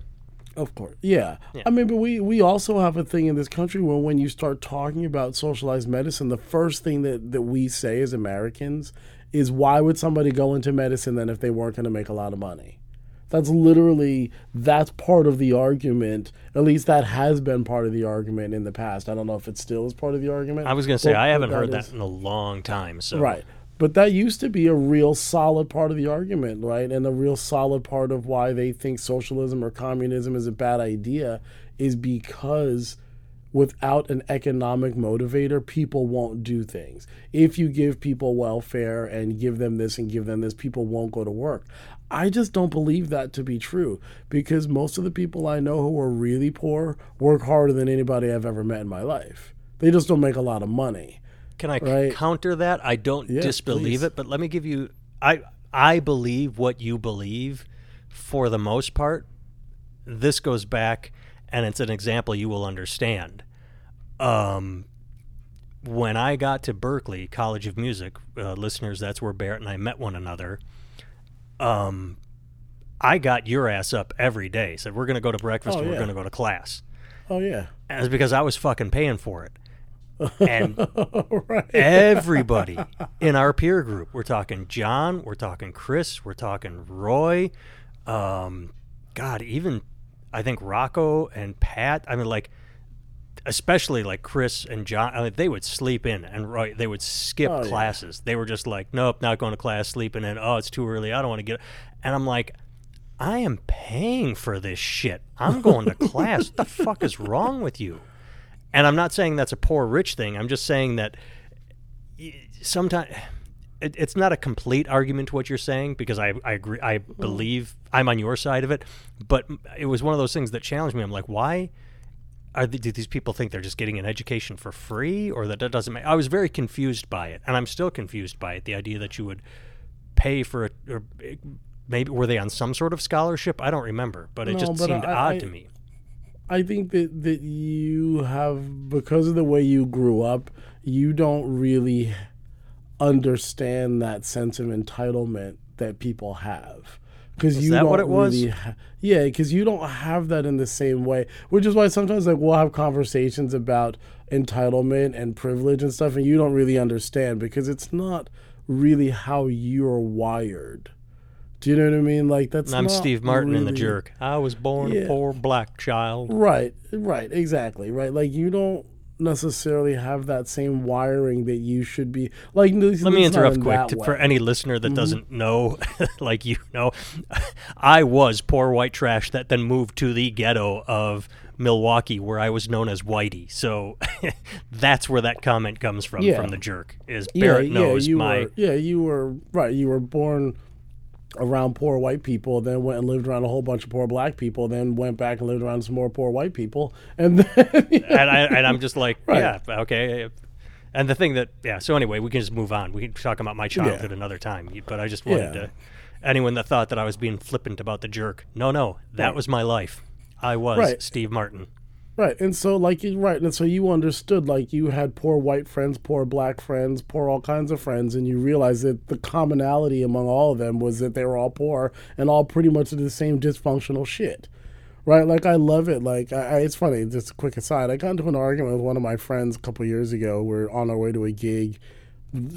Of course, yeah. Yeah. I mean, but we we also have a thing in this country where when you start talking about socialized medicine, the first thing that that we say as Americans is, why would somebody go into medicine then if they weren't going to make a lot of money? That's literally that's part of the argument. At least that has been part of the argument in the past. I don't know if it still is part of the argument. I was going to say I haven't heard is- that in a long time. So Right. But that used to be a real solid part of the argument, right? And a real solid part of why they think socialism or communism is a bad idea is because without an economic motivator, people won't do things. If you give people welfare and give them this and give them this, people won't go to work. I just don't believe that to be true because most of the people I know who are really poor work harder than anybody I've ever met in my life. They just don't make a lot of money. Can I Right. counter that? I don't Yeah, disbelieve please. it, but let me give you I I believe what you believe for the most part. This goes back and it's an example you will understand. Um when I got to Berklee College of Music, uh, listeners, that's where Barrett and I met one another. Um, I got your ass up every day. Said we're going to go to breakfast Oh, and we're yeah. going to go to class. Oh yeah. And it's because I was fucking paying for it. And <laughs> right. everybody in our peer group. We're talking John, we're talking Chris, we're talking Roy. Um, God, even I think Rocco and Pat. I mean, like, especially like Chris and John. I mean, they would sleep in, and Roy, they would skip Oh, yeah. classes. They were just like, nope, not going to class, sleeping in. Oh, it's too early. I don't want to get. And I'm like. I am paying for this shit. I'm going to class. what the fuck is wrong with you? And I'm not saying that's a poor rich thing. I'm just saying that sometimes it, it's not a complete argument to what you're saying because I, I agree. I mm-hmm. believe I'm on your side of it, but it was one of those things that challenged me. I'm like, why are the, do these people think they're just getting an education for free or that that doesn't make? I was very confused by it, and I'm still confused by it. The idea that you would pay for it, or eh, maybe were they on some sort of scholarship? I don't remember, but it No, just but seemed I- odd I- to me. I think that that you have because of the way you grew up, you don't really understand that sense of entitlement that people have. Because you that don't what it was? really, ha- yeah. Because you don't have that in the same way, which is why sometimes like we'll have conversations about entitlement and privilege and stuff, and you don't really understand because it's not really how you're wired. Do you know what I mean? Like that's. I'm Steve Martin in the jerk. I was born Yeah. a poor black child. Right, right, exactly, right. Like you don't necessarily have that same wiring that you should be. Like, Let me interrupt quick to, for any listener Mm-hmm. that doesn't know, <laughs> like you know, <laughs> I was poor white trash that then moved to the ghetto of Milwaukee, where I was known as Whitey. So <laughs> that's where that comment comes from Yeah. from the jerk. Is Barrett yeah, knows you my were. Yeah, you were right. You were born around poor white people, then went and lived around a whole bunch of poor black people, then went back and lived around some more poor white people, and then <laughs> and I and I'm just like, Right. yeah, okay. And the thing that, yeah. So anyway, we can just move on. We can talk about my childhood another time. But I just wanted Yeah. to. Anyone that thought that I was being flippant about the jerk, no, no, that Right. was my life. I was Right. Steve Martin. Right, and so like you right, and so you understood like you had poor white friends, poor black friends, poor all kinds of friends, and you realized that the commonality among all of them was that they were all poor and all pretty much the same dysfunctional shit. Right, like I love it. Like I, I, it's funny. Just a quick aside. I got into an argument with one of my friends a couple years ago. We're on our way to a gig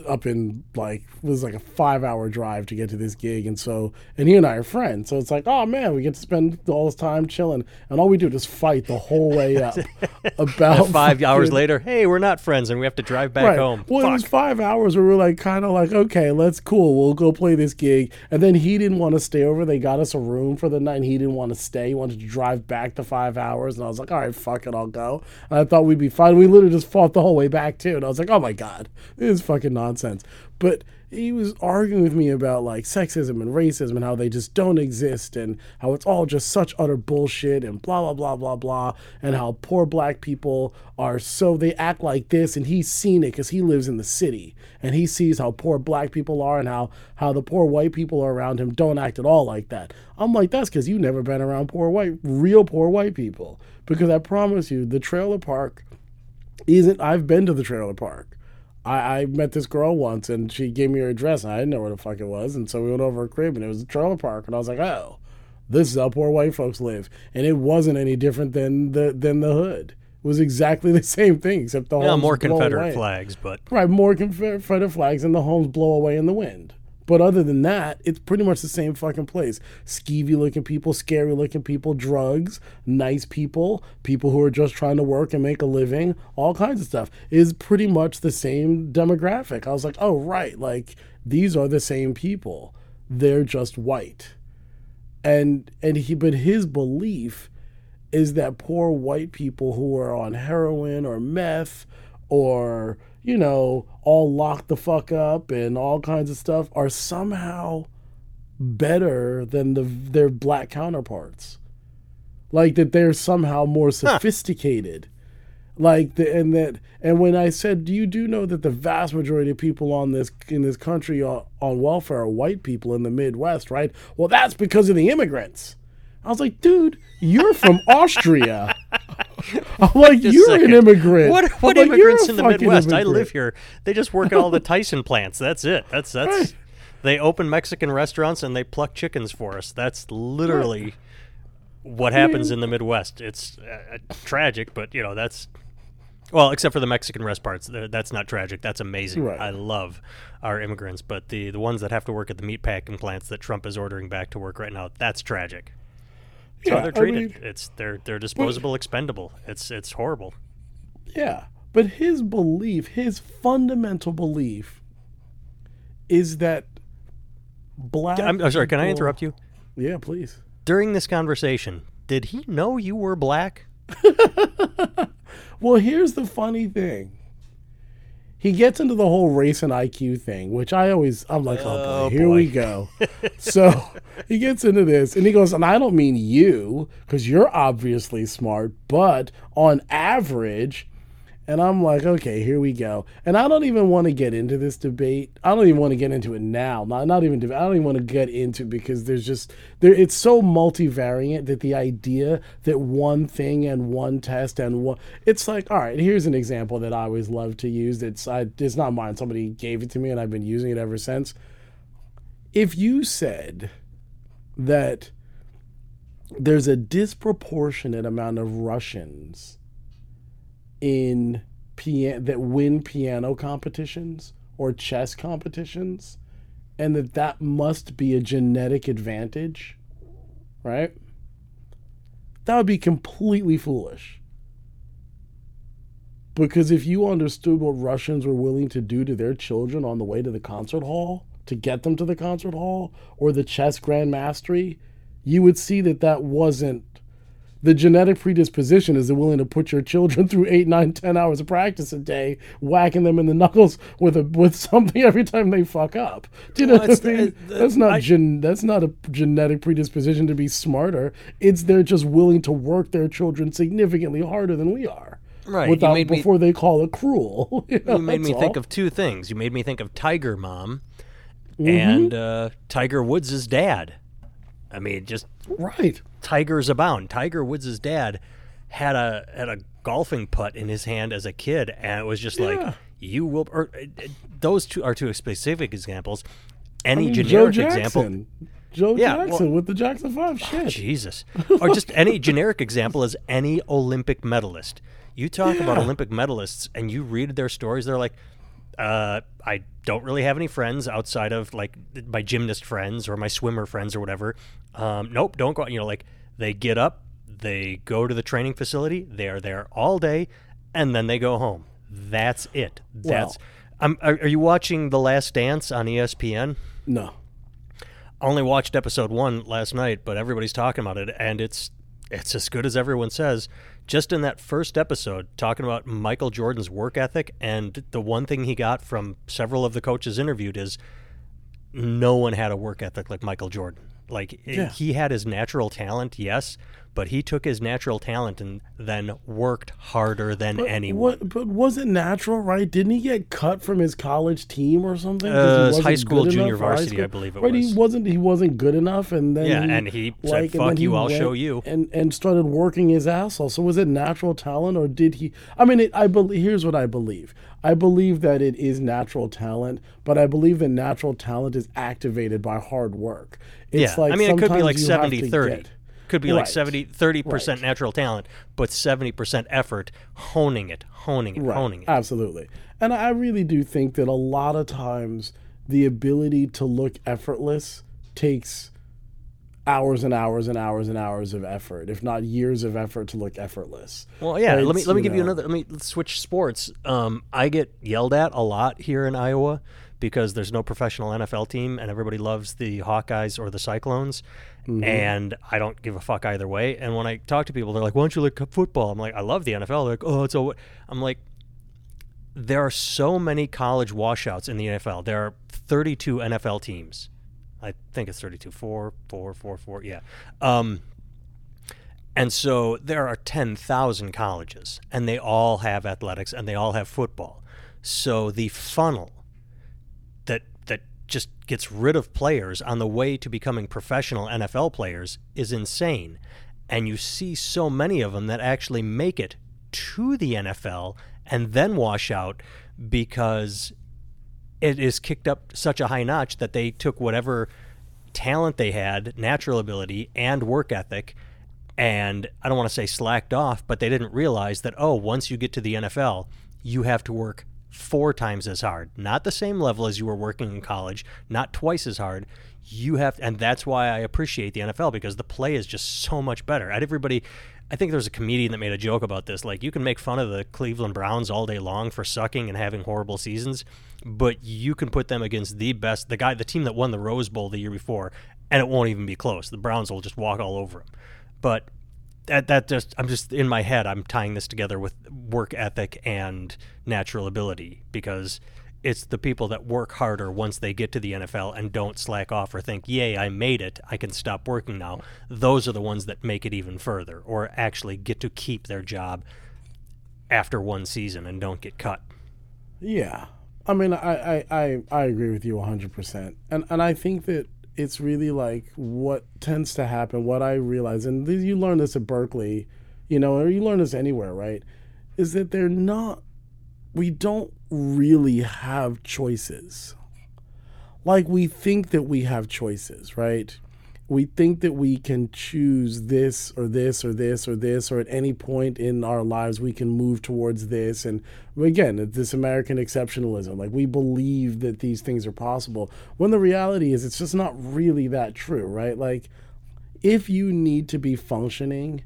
up in like it was like a five hour drive to get to this gig and so and he and I are friends so it's like oh man we get to spend all this time chilling and all we do is fight the whole way up <laughs> <laughs> about Five hours later, hey, we're not friends, and we have to drive back Right. home. Well, it was five hours where we were like, kind of like, okay, let's cool. We'll go play this gig. And then he didn't want to stay over. They got us a room for the night, and he didn't want to stay. He wanted to drive back the five hours. And I was like, all right, fuck it, I'll go. And I thought we'd be fine. We literally just fought the whole way back too. And I was like, oh my god, this is fucking fucking nonsense. But he was arguing with me about like sexism and racism and how they just don't exist and how it's all just such utter bullshit and blah blah blah blah blah and how poor black people are so they act like this and he's seen it because he lives in the city and he sees how poor black people are and how how the poor white people around him don't act at all like that. I'm like that's because you've never been around poor white real poor white people because I promise you the trailer park isn't I've been to the trailer park. I, I met this girl once and she gave me her address and I didn't know where the fuck it was. And so we went over her crib and it was a trailer park. And I was like, oh, this is how poor white folks live. And it wasn't any different than the than the hood. It was exactly <laughs> the same thing, except the Yeah, homes more Confederate away. flags, but Right, more Confederate flags and the homes blow away in the wind. But other than that, it's pretty much the same fucking place. Skeevy looking people, scary looking people, drugs, nice people, people who are just trying to work and make a living, all kinds of stuff. Is pretty much the same demographic. I was like, oh right, like these are the same people. They're just white. And and he but his belief is that poor white people who are on heroin or meth or you know all locked the fuck up and all kinds of stuff are somehow better than the their black counterparts. Like that they're somehow more sophisticated. Like the and that and when i said do you do know that the vast majority of people on this in this country are, on welfare are white people in the midwest right? Well that's because of the immigrants. I was like dude you're from <laughs> austria i'm <laughs> like you're an immigrant What I'm what like, immigrants in the Midwest? I live here. They just work at all the Tyson plants. That's it. That's that's. Right. They open Mexican restaurants and they pluck chickens for us. That's literally what happens in the Midwest. It's uh, uh, tragic, but you know that's. Well, except for the Mexican rest parts, that's not tragic. That's amazing. Right. I love our immigrants, but the the ones that have to work at the meat packing plants that Trump is ordering back to work right now, that's tragic. How Yeah, they're I treated. mean- it's they're they're disposable, expendable. It's it's horrible. Yeah. But his belief, his fundamental belief, is that black. I'm, I'm sorry. Can I interrupt you? Yeah, please. during this conversation, did he know you were black? <laughs> Well, here's the funny thing. He gets into the whole race and IQ thing, which I always, I'm like, oh, boy, Oh, here boy. we go. <laughs> so he gets into this and he goes, and I don't mean you, because you're obviously smart, but on average, and I'm like, okay, here we go. And I don't even want to get into this debate. I don't even want to get into it now. Not not even. I don't even want to get into because there's just there. It's so multivariant that the idea that one thing and one test and one. It's like, all right. Here's an example that I always love to use. It's I, it's not mine. Somebody gave it to me and I've been using it ever since. If you said that there's a disproportionate amount of Russians in piano that win piano competitions or chess competitions and that that must be a genetic advantage right? That would be completely foolish. Because if you understood what Russians were willing to do to their children on the way to the concert hall to get them to the concert hall or the chess grand mastery you would see that that wasn't the genetic predisposition is they're willing to put your children <laughs> through eight, nine, ten hours of practice a day, whacking them in the <laughs> knuckles with a with something every time they fuck up. Do you know what I mean? the- the- that's not I- gen, that's not a genetic predisposition to be smarter. It's they're just willing to work their children significantly harder than we are. Right, you Without me- before they call it cruel. <laughs> You, know, You made me that's think of two things. You made me think of Tiger Mom Mm-hmm. and uh, Tiger Woods' dad. I mean, just right. tigers abound. Tiger Woods' dad had a had a golfing putt in his hand as a kid, and it was just Yeah. like you will. Or, uh, those two are two specific examples. I Any mean, generic Joe example. Joe Yeah, well- Jackson with the Jackson Five shit. Jesus, or just <laughs> any generic example is any Olympic medalist. You talk about Olympic medalists, and you read their stories. They're like, uh, I don't really have any friends outside of like my gymnast friends or my swimmer friends or whatever. Um, nope, don't go. You know, like they get up, they go to the training facility, they are there all day, and then they go home. That's it. That's. I'm, are, are you watching The Last Dance on ESPN? No. Only watched episode one last night, but everybody's talking about it, and it's it's as good as everyone says. Just in that first episode, talking about Michael Jordan's work ethic, and the one thing he got from several of the coaches interviewed is no one had a work ethic like Michael Jordan. Like Yeah. he had his natural talent, yes, but he took his natural talent and then worked harder than But anyone. What, but was it natural, right? Didn't he get cut from his college team or something? Uh, he his wasn't high school, junior varsity, school? I believe it right, was. he wasn't. He wasn't good enough, and then Yeah, he, and he said, like, and "Fuck then he you, I'll show you." and and started working his ass off. So was it natural talent, or did he? I mean, it, I believe. Here's what I believe. I believe that it is natural talent, but I believe that natural talent is activated by hard work. It's yeah, like I mean, it could be like you have 70 to 30. get- Could be like Right. 70 30% Right. natural talent, but 70% effort honing it, honing it, Right. honing it. Absolutely. And I really do think that a lot of times the ability to look effortless takes hours and hours and hours and hours of effort, if not years of effort to look effortless. Well, yeah. Let me let me you give you another. Let me switch sports. Um, I get yelled at a lot here in Iowa because there's no professional NFL team, and everybody loves the Hawkeyes or the Cyclones, Mm-hmm. and I don't give a fuck either way. And when I talk to people, they're like, "Why don't you like football?" I'm like, "I love the NFL." They're like, "Oh, it's a." I'm like, there are so many college washouts in the NFL. There are 32 NFL teams. I think it's 32. Four, four, four, four. Yeah. Um, and so there are 10,000 colleges, and they all have athletics and they all have football. So the funnel that that just gets rid of players on the way to becoming professional NFL players is insane. And you see so many of them that actually make it to the NFL and then wash out because it is kicked up such a high notch that they took whatever talent they had, natural ability, and work ethic, and I don't want to say slacked off, but they didn't realize that, oh, once you get to the NFL, you have to work four times as hard. Not the same level as you were working in college, not twice as hard. You have, and that's why I appreciate the NFL because the play is just so much better. At everybody, I think there's a comedian that made a joke about this. Like, you can make fun of the Cleveland Browns all day long for sucking and having horrible seasons, but you can put them against the best, the guy, the team that won the Rose Bowl the year before, and it won't even be close. The Browns will just walk all over them. But that that just I'm just in my head I'm tying this together with work ethic and natural ability because it's the people that work harder once they get to the NFL and don't slack off or think, "Yay, I made it. I can stop working now." Those are the ones that make it even further or actually get to keep their job after one season and don't get cut. Yeah. I mean, I, I, I, I agree with you 100%. And, and I think that it's really like what tends to happen, what I realize, and you learn this at Berklee, you know, or you learn this anywhere, right? Is that they're not, we don't really have choices. Like we think that we have choices, right? We think that we can choose this or this or this or this or at any point in our lives we can move towards this. And again this american exceptionalism like we believe that these things are possible when the reality is it's just not really that true right? Like if you need to be functioning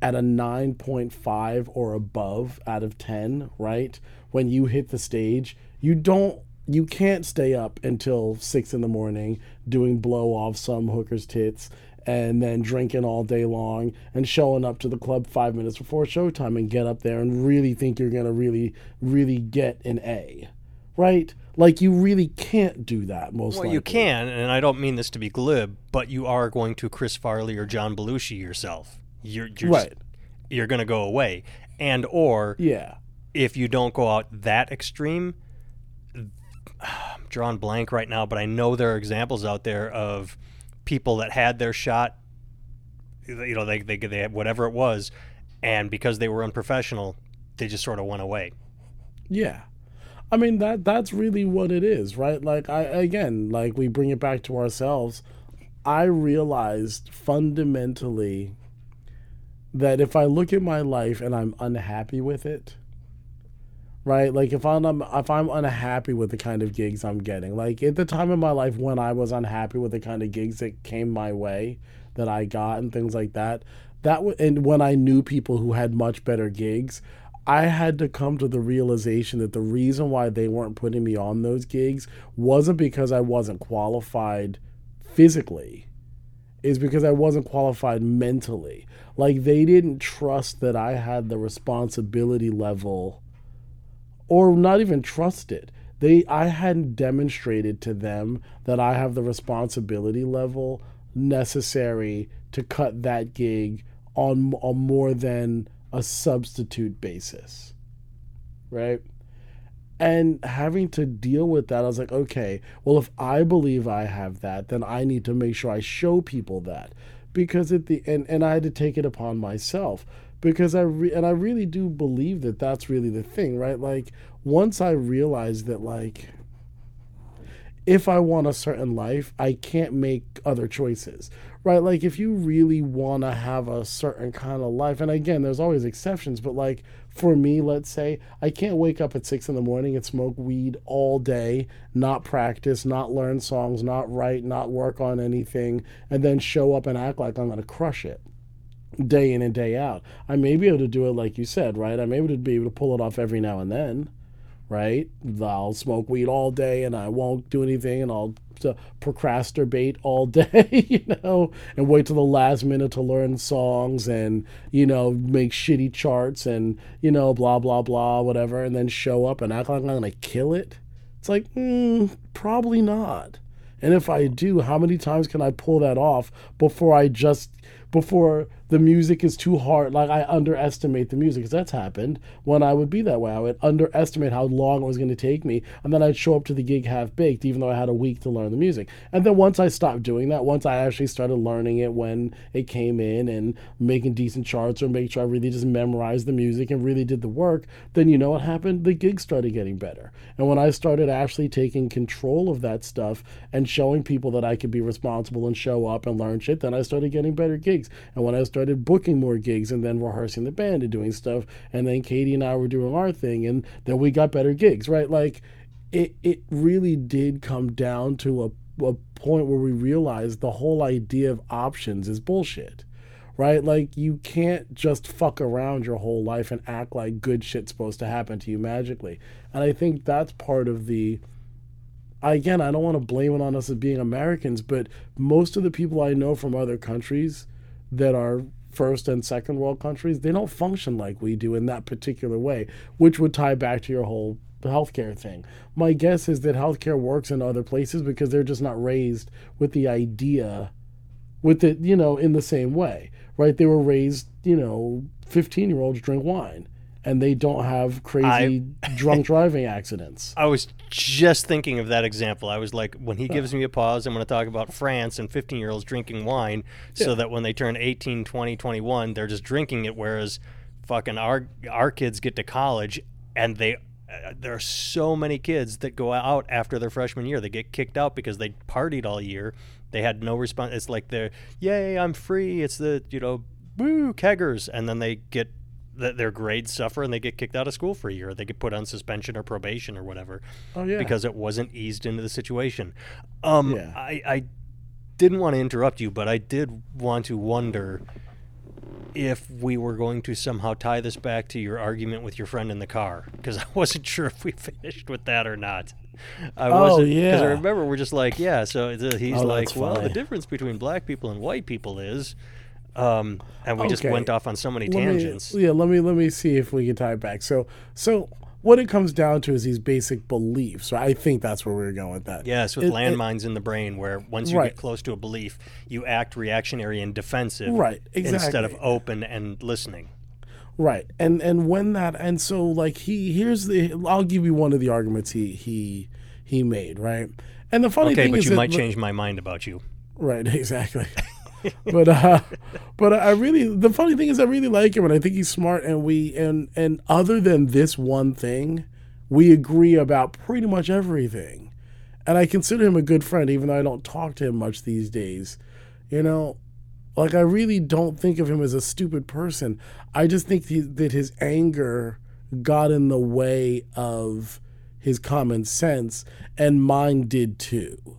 at a 9.5 or above out of 10 right when you hit the stage you don't you can't stay up until six in the morning doing blow off some hooker's tits and then drinking all day long and showing up to the club five minutes before showtime and get up there and really think you're going to really, really get an A. Right? Like, you really can't do that most Well, likely. you can, and I don't mean this to be glib, but you are going to Chris Farley or John Belushi yourself. You're, you're Right. Just, you're going to go away, and or Yeah. if you don't go out that extreme, <sighs> I'm drawing blank right now, but I know there are examples out there of people that had their shot. You know, they they they had whatever it was, and because they were unprofessional, they just sort of went away. Yeah. I mean that that's really what it is, right? Like I again, like we bring it back to ourselves. I realized fundamentally that if I look at my life and I'm unhappy with it, right? Like if I'm um, if I'm unhappy with the kind of gigs I'm getting, like at the time in my life when I was unhappy with the kind of gigs that came my way that I got and things like that, that w- and when I knew people who had much better gigs, I had to come to the realization that the reason why they weren't putting me on those gigs wasn't because I wasn't qualified physically. is because I wasn't qualified mentally. Like they didn't trust that I had the responsibility level or not even trust it. They I hadn't demonstrated to them that I have the responsibility level necessary to cut that gig on on more than a substitute basis. Right? And having to deal with that, I was like, okay, well, if I believe I have that, then I need to make sure I show people that. Because at the and, and I had to take it upon myself because I re, and I really do believe that that's really the thing, right? Like once I realized that like if I want a certain life, I can't make other choices, right? Like if you really want to have a certain kind of life, and again, there's always exceptions, but like for me, let's say, I can't wake up at six in the morning and smoke weed all day, not practice, not learn songs, not write, not work on anything, and then show up and act like I'm going to crush it day in and day out. I may be able to do it like you said, right? I'm able to be able to pull it off every now and then right? I'll smoke weed all day and I won't do anything and I'll uh, procrastinate all <laughs> day, you know, and wait till the last minute to learn songs and, you know, make shitty charts and, you know, blah, blah, blah, whatever, and then show up and act like I'm going to kill it. It's like, mm, probably not. And if I do, how many times can I pull that off before I just, before the music is too hard. Like I underestimate the music because that's happened when I would be that way. I would underestimate how long it was going to take me, and then I'd show up to the gig half baked, even though I had a week to learn the music. And then once I stopped doing that, once I actually started learning it when it came in and making decent charts or make sure I really just memorized the music and really did the work, then you know what happened? The gig started getting better. And when I started actually taking control of that stuff and showing people that I could be responsible and show up and learn shit, then I started getting better gigs. And when I started started booking more gigs and then rehearsing the band and doing stuff. And then Katie and I were doing our thing, and then we got better gigs, right? Like it, it really did come down to a, a point where we realized the whole idea of options is bullshit right? Like you can't just fuck around your whole life and act like good shit's supposed to happen to you magically. And I think that's part of the again, I don't want to blame it on us as being Americans, but most of the people I know from other countries that are first and second world countries, they don't function like we do in that particular way, which would tie back to your whole healthcare thing. My guess is that healthcare works in other places because they're just not raised with the idea with it, you know, in the same way, right? They were raised, you know, 15 year olds drink wine and they don't have crazy I, drunk <laughs> driving accidents. I was just thinking of that example. I was like, when he gives me a pause, I'm going to talk about France and 15 year olds drinking wine yeah. so that when they turn 18, 20, 21, they're just drinking it. Whereas fucking our, our kids get to college and they, uh, there are so many kids that go out after their freshman year. They get kicked out because they partied all year. They had no response. It's like they're, yay, I'm free. It's the, you know, woo, keggers. And then they get that their grades suffer and they get kicked out of school for a year. They get put on suspension or probation or whatever. Oh yeah, because it wasn't eased into the situation. Um, yeah. I, I didn't want to interrupt you, but I did want to wonder if we were going to somehow tie this back to your argument with your friend in the car because <laughs> I wasn't sure if we finished with that or not. I oh, wasn't yeah. because I remember we're just like yeah. So he's oh, like, well, the difference between black people and white people is um, and we okay. just went off on so many tangents. Me, yeah, let me let me see if we can tie it back. So so what it comes down to is these basic beliefs. Right? I think that's where we are going with that. Yes, with it, landmines it, in the brain, where once you right. get close to a belief, you act reactionary and defensive, right? Exactly. Instead of open and listening. Right, and and when that and so like he here's the I'll give you one of the arguments he he he made right, and the funny thing. okay, thing but is you might change my mind about you. Right, <laughs> exactly. But uh, but I really the funny thing is I really like him and I think he's smart and we and and other than this one thing, we agree about pretty much everything. And I consider him a good friend, even though I don't talk to him much these days. You know, like I really don't think of him as a stupid person. I just think that his anger got in the way of his common sense, and mine did too.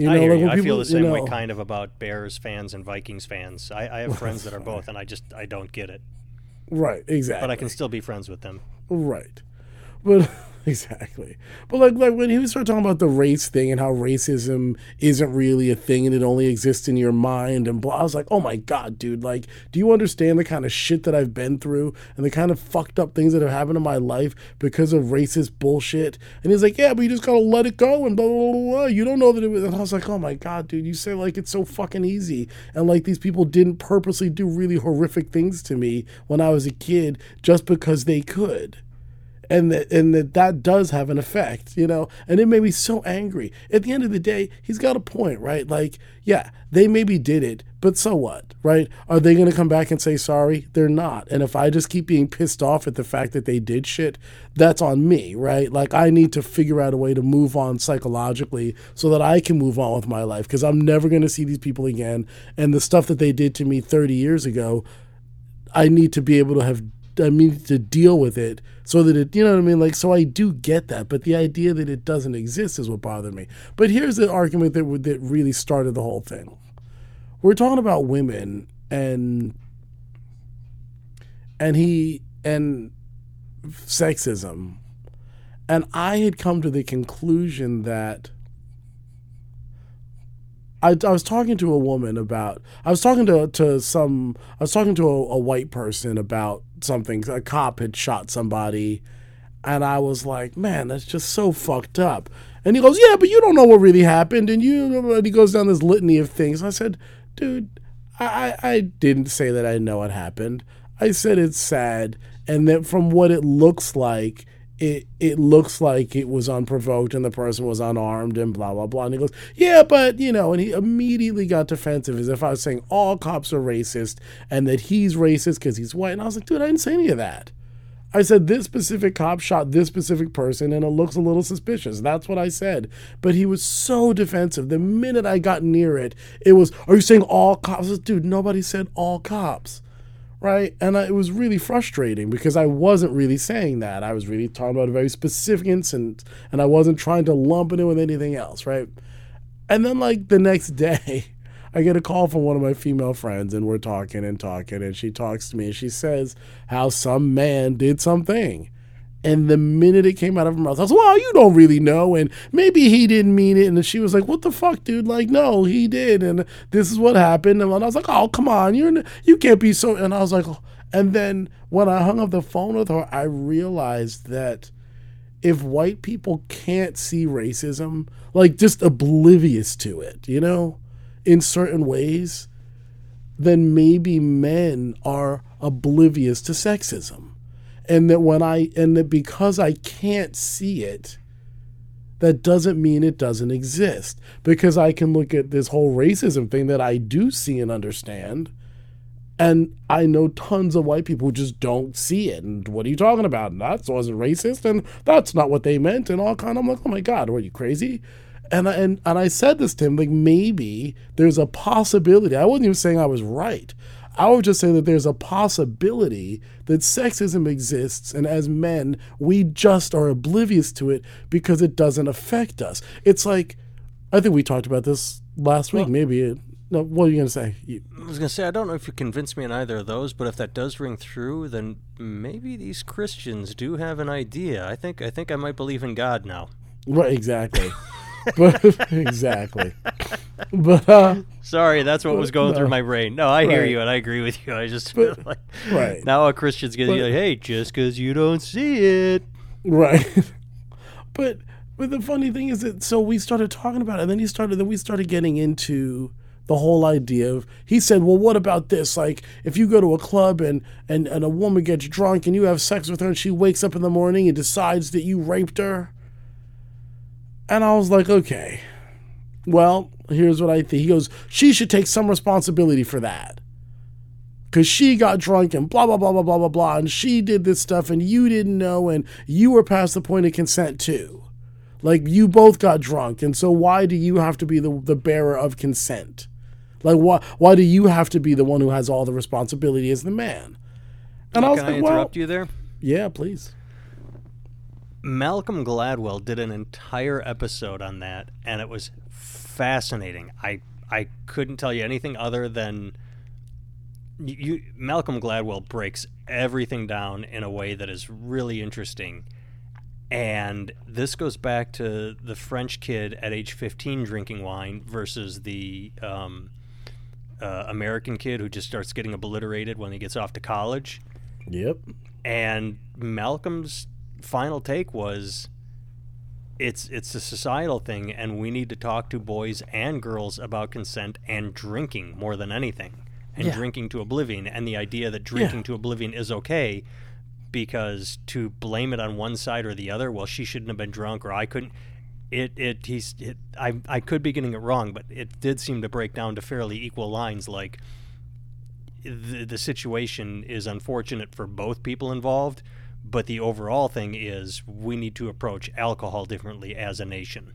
You know, I hear like you. I feel the same you know, way kind of about Bears fans and Vikings fans. I, I have friends that are both, and I just I don't get it. Right, exactly. But I can still be friends with them. Right. but <laughs> exactly. But like like when he started talking about the race thing and how racism isn't really a thing and it only exists in your mind and blah, I was like, oh my god, dude! Like, do you understand the kind of shit that I've been through and the kind of fucked up things that have happened in my life because of racist bullshit? And he's like, yeah, but you just gotta let it go and blah blah blah. blah. You don't know that it was. And I was like, oh my god, dude! You say like it's so fucking easy and like these people didn't purposely do really horrific things to me when I was a kid just because they could and that and that that does have an effect, you know. And it made me so angry. At the end of the day, he's got a point, right? Like, yeah, they maybe did it, but so what, right? Are they going to come back and say sorry? They're not. And if I just keep being pissed off at the fact that they did shit, that's on me, right? Like, I need to figure out a way to move on psychologically so that I can move on with my life because I'm never going to see these people again. And the stuff that they did to me 30 years ago, I need to be able to have I mean to deal with it so that it you know what I mean? Like so I do get that but the idea that it doesn't exist is what bothered me. But here's the argument that that really started the whole thing. We're talking about women and and he and sexism. And I had come to the conclusion that I, I was talking to a woman about I was talking to to some I was talking to a, a white person about something a cop had shot somebody and I was like man that's just so fucked up. And he goes yeah but you don't know what really happened and you and he goes down this litany of things. I said dude I I didn't say that I know what happened. I said it's sad and that from what it looks like it it looks like it was unprovoked and the person was unarmed and blah blah blah. And he goes, yeah, but you know, and he immediately got defensive as if I was saying all cops are racist and that he's racist because he's white. And I was like, dude, I didn't say any of that. I said this specific cop shot this specific person and it looks a little suspicious. That's what I said. But he was so defensive. The minute I got near it, it was, are you saying all cops? Dude, nobody said all cops right? And I, it was really frustrating because I wasn't really saying that. I was really talking about a very specific incident, and I wasn't trying to lump it in with anything else, right? And then, like the next <laughs> day, I get a call from one of my female friends, and we're talking and talking, and she talks to me, and she says how some man did something. And the minute it came out of her mouth, I was, like, well, you don't really know. And maybe he didn't mean it. And she was like, what the fuck, dude? Like, no, he did. And this is what happened. And I was like, oh, come on. You're, you can't be so. And I was like, oh. and then when I hung up the phone with her, I realized that if white people can't see racism, like just oblivious to it, you know, in certain ways, then maybe men are oblivious to sexism and that when I and that because I can't see it, that doesn't mean it doesn't exist. Because I can look at this whole racism thing that I do see and understand, and I know tons of white people who just don't see it. And what are you talking about? And that wasn't racist, and that's not what they meant, and all kind. Of, I'm like, oh my god, are you crazy? And I, and and I said this to him like maybe there's a possibility. I wasn't even saying I was right. I would just say that there's a possibility that sexism exists, and as men, we just are oblivious to it because it doesn't affect us. It's like, I think we talked about this last week, well, maybe. It, no, what are you going to say? You, I was going to say, I don't know if you convinced me on either of those, but if that does ring through, then maybe these Christians do have an idea. I think I think I might believe in God now. Right, exactly. <laughs> <laughs> but exactly. <laughs> But uh, sorry, that's what was going no, through my brain. No, I hear you and I agree with you. I just but, like right now a Christian's gonna but, be like, hey, just because you don't see it, right? <laughs> but but the funny thing is that so we started talking about it, and then he started. Then we started getting into the whole idea of he said well what about this like if you go to a club and, and and a woman gets drunk and you have sex with her and she wakes up in the morning and decides that you raped her and I was like, okay, well, here's what I think. He goes, she should take some responsibility for that. Because she got drunk and blah, blah, blah, blah, blah, blah, blah. And she did this stuff and you didn't know and you were past the point of consent too. Like you both got drunk. And so why do you have to be the, the bearer of consent? Like why, why do you have to be the one who has all the responsibility as the man? And I was like, I interrupt well, you there? Yeah, please. Malcolm Gladwell did an entire episode on that, and it was fascinating. I I couldn't tell you anything other than you. Malcolm Gladwell breaks everything down in a way that is really interesting, And this goes back to the French kid at age 15 drinking wine versus the um, uh, American kid who just starts getting obliterated when he gets off to college. Yep. And Malcolm's final take was it's it's a societal thing and we need to talk to boys and girls about consent and drinking more than anything and Yeah. drinking to oblivion and the idea that drinking to oblivion is okay because to blame it on one side or the other well she shouldn't have been drunk or I couldn't it it he's it, I I could be getting it wrong but it did seem to break down to fairly equal lines like the, the situation is unfortunate for both people involved, but the overall thing is we need to approach alcohol differently as a nation.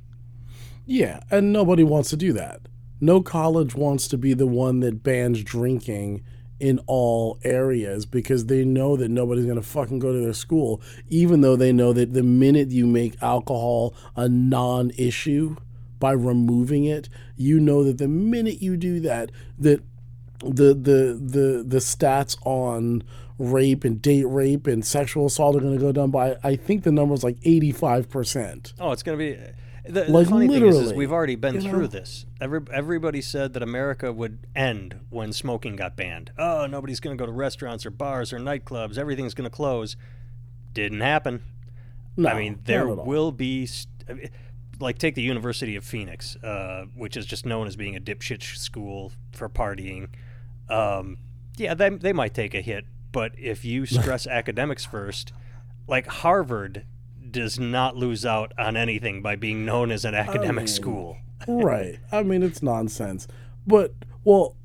Yeah, and nobody wants to do that. No college wants to be the one that bans drinking in all areas because they know that nobody's going to fucking go to their school, even though they know that the minute you make alcohol a non issue by removing it, you know that the minute you do that, that the the the the stats on rape and date rape and sexual assault are going to go down by I think the number is like 85%. Oh, it's going to be. The, the Like, funny thing is, is literally, we've already been through know? this. Every, everybody said that America would end when smoking got banned. Oh, nobody's going to go to restaurants or bars or nightclubs. Everything's going to close. Didn't happen. No, I mean, there not at all. will be, st- like, take the University of Phoenix, uh, which is just known as being a dipshit school for partying. Um, yeah, they, they might take a hit, but if you stress <laughs> academics first, like Harvard does not lose out on anything by being known as an academic mean, school. right. I mean, it's nonsense. But well,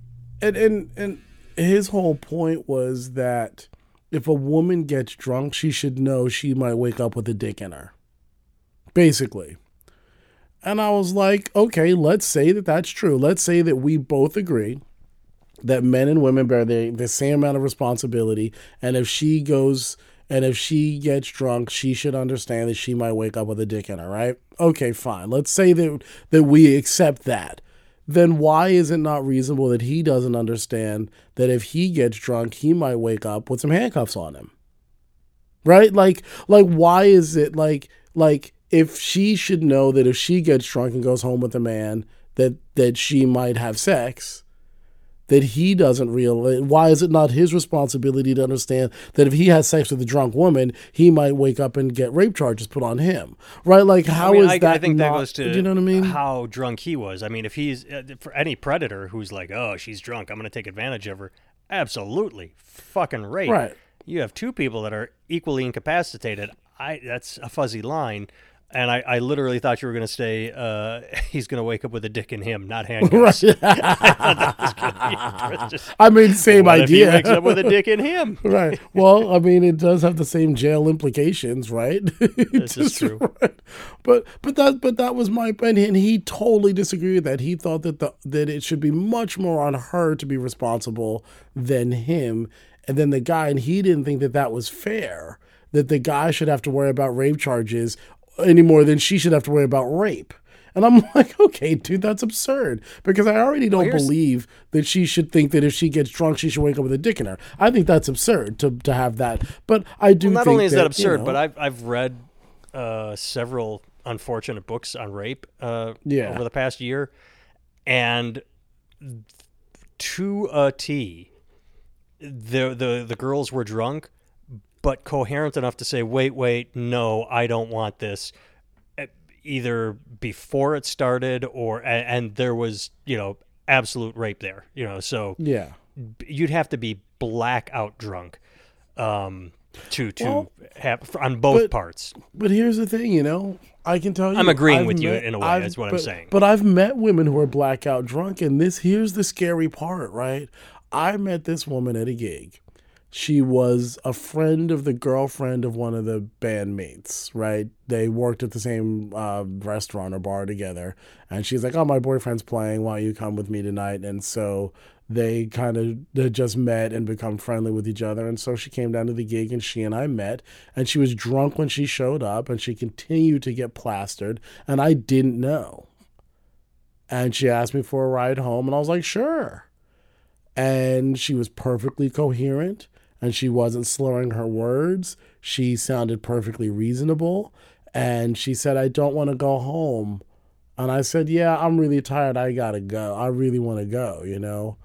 and and and his whole point was that if a woman gets drunk, she should know she might wake up with a dick in her. Basically. And I was like, okay, let's say that that's true. Let's say that we both agree that men and women bear the, the same amount of responsibility. And if she goes and if she gets drunk, she should understand that she might wake up with a dick in her, right? Okay, fine. Let's say that that we accept that. Then why is it not reasonable that he doesn't understand that if he gets drunk, he might wake up with some handcuffs on him? Right? Like like why is it like like if she should know that if she gets drunk and goes home with a man that that she might have sex, that he doesn't realize why is it not his responsibility to understand that if he has sex with a drunk woman he might wake up and get rape charges put on him right like how I is I, that I think not, that goes to do you know what i mean how drunk he was. I mean, if he's uh, for any predator who's like, "Oh, she's drunk, I'm going to take advantage of her," absolutely, fucking rape. Right. You have two people that are equally incapacitated. I that's a fuzzy line. And I, I literally thought you were going to say uh, <laughs> he's going to wake up with a dick in him, not <laughs> handcuffs. right <laughs> Just- i mean same what if he idea wakes up with a dick in him? right well i mean it does have the same jail implications right This is true. right. but but that but that was my opinion and he totally disagreed with that he thought that the that it should be much more on her to be responsible than him and then the guy and he didn't think that that was fair that the guy should have to worry about rape charges any more than she should have to worry about rape and I'm <laughs> like, okay, dude, that's absurd. Because I already don't here's- believe that she should think that if she gets drunk, she should wake up with a dick in her. I think that's absurd to, to have that. But I do Well, not only is that, you absurd, know, but I've I've read uh, several unfortunate books on rape uh, Yeah. over the past year, and to a T, the the the girls were drunk, but coherent enough to say, "Wait, wait, no, I don't want this." Either before it started, or a- and there was you know absolute rape there, you know. So yeah. you'd have to be blackout drunk um, to to Well, have on both but- parts. But here's the thing, you know, I can tell you. I'm agreeing I've with you in a way, I've- that's what I'm saying. But I've met women who are blackout drunk, and this here's the scary part, right? I met this woman at a gig. She was a friend of the girlfriend of one of the bandmates, right? They worked at the same uh, restaurant or bar together. And she's like, Oh, my boyfriend's playing. Why don't you come with me tonight? And so they kind of just met and become friendly with each other. And so she came down to the gig and she and I met. And she was drunk when she showed up and she continued to get plastered. And I didn't know. And she asked me for a ride home. And I was like, Sure and she was perfectly coherent and she wasn't slurring her words. She sounded perfectly reasonable. and she said, I don't want to go home. And I said, Yeah, I'm really tired. I got to go. I really want to go, you know?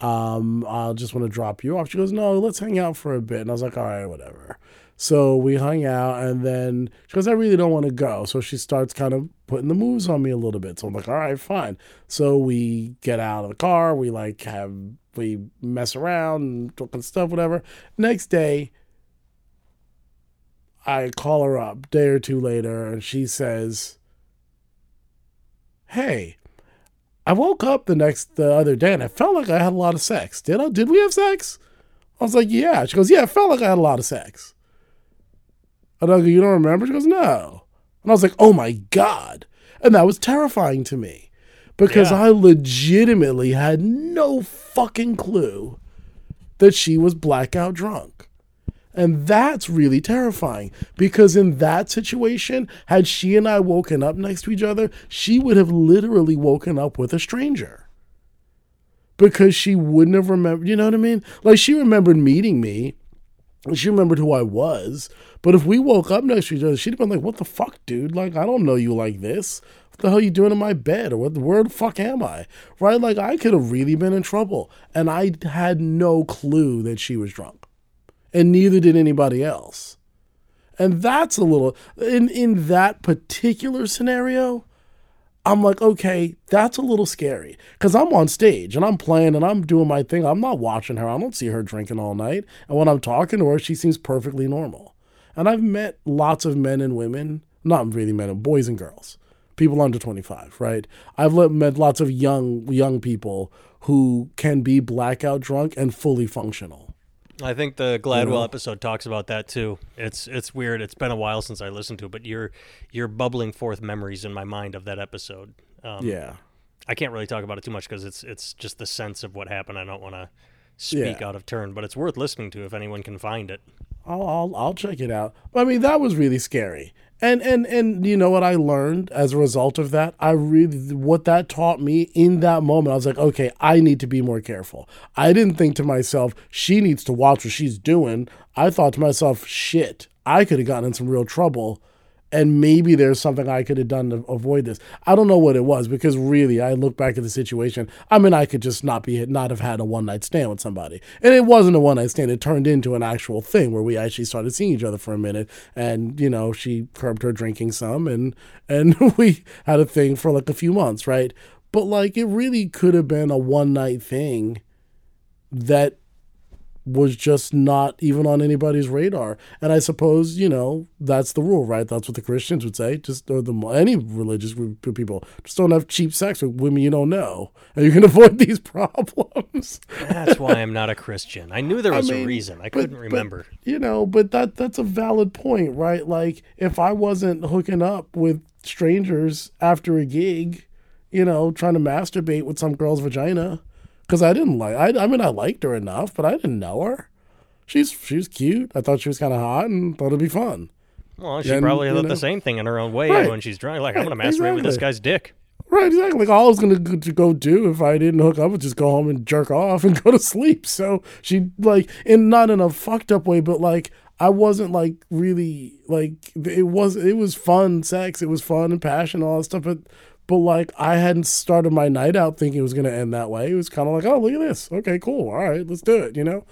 Um, I'll just want to drop you off. She goes, No, let's hang out for a bit. And I was like, All right, whatever. So we hung out, and then she goes, I really don't want to go. So she starts kind of putting the moves on me a little bit. So I'm like, All right, fine. So we get out of the car. We like have, we mess around and talking stuff, whatever. Next day, I call her up day or two later, and she says, "Hey, I woke up the next the other day, and I felt like I had a lot of sex. Did I? Did we have sex?" I was like, "Yeah." She goes, "Yeah, I felt like I had a lot of sex." And I go, "You don't remember?" She goes, "No." And I was like, "Oh my god!" And that was terrifying to me because Yeah. I legitimately had no fucking clue that she was blackout drunk. And that's really terrifying because in that situation, had she and I woken up next to each other, she would have literally woken up with a stranger. Because she wouldn't have remembered, you know what I mean? Like she remembered meeting me, she remembered who I was. But if we woke up next to each other, she'd have been like, What the fuck, dude? Like, I don't know you like this. What the hell are you doing in my bed? Or what the where the fuck am I? Right? Like I could have really been in trouble. And I had no clue that she was drunk and neither did anybody else. And that's a little in in that particular scenario, I'm like, okay, that's a little scary because I'm on stage and I'm playing and I'm doing my thing. I'm not watching her. I don't see her drinking all night. And when I'm talking to her, she seems perfectly normal. And I've met lots of men and women, not really men, boys and girls, people under 25, right? I've met lots of young young people who can be blackout drunk and fully functional. I think the Gladwell know? episode talks about that too. It's it's weird. It's been a while since I listened to it, but you're you're bubbling forth memories in my mind of that episode. Um, Yeah. I can't really talk about it too much because it's it's just the sense of what happened. I don't want to speak Yeah. out of turn, but it's worth listening to if anyone can find it. I'll, I'll I'll check it out. I mean, that was really scary. And and and you know what I learned as a result of that? I really what that taught me in that moment. I was like, okay, I need to be more careful. I didn't think to myself, she needs to watch what she's doing. I thought to myself, shit, I could have gotten in some real trouble. And maybe there's something I could have done to avoid this. I don't know what it was because really, I look back at the situation. I mean, I could just not be not have had a one night stand with somebody, and it wasn't a one night stand. It turned into an actual thing where we actually started seeing each other for a minute, and you know, she curbed her drinking some, and and <laughs> we had a thing for like a few months, right? But like, it really could have been a one night thing that was just not even on anybody's radar. And I suppose, you know, that's the rule, right? That's what the Christians would say. Just, or the any religious group of people, just don't have cheap sex with women you don't know. And you can <laughs> avoid these problems. That's why I'm not a Christian. I knew there <laughs> was a mean, reason. I but- couldn't but- remember. you know, but that that's a valid point, right? Like if I wasn't hooking up with strangers after a gig, you know, trying to masturbate with some girl's vagina, because I didn't like. I, I mean, I liked her enough, but I didn't know her. She's she was cute. I thought she was kind of hot, and thought it'd be fun. Well, she then, probably thought know- the same thing in her own way eh, Right. when she's drunk. Like, I'm going to masturbate with this guy's dick. Right, exactly. Like all I was gonna go, to go do if I didn't hook up was just go home and jerk off and <laughs> go to sleep. So she like, in not in a fucked up way, but like I wasn't like really like it was. It was fun sex. It was fun and passion, all that stuff. But but like I hadn't started my night out thinking it was gonna end that way. It was kind of like, oh look at this. Okay, cool. All right, let's do it. You know.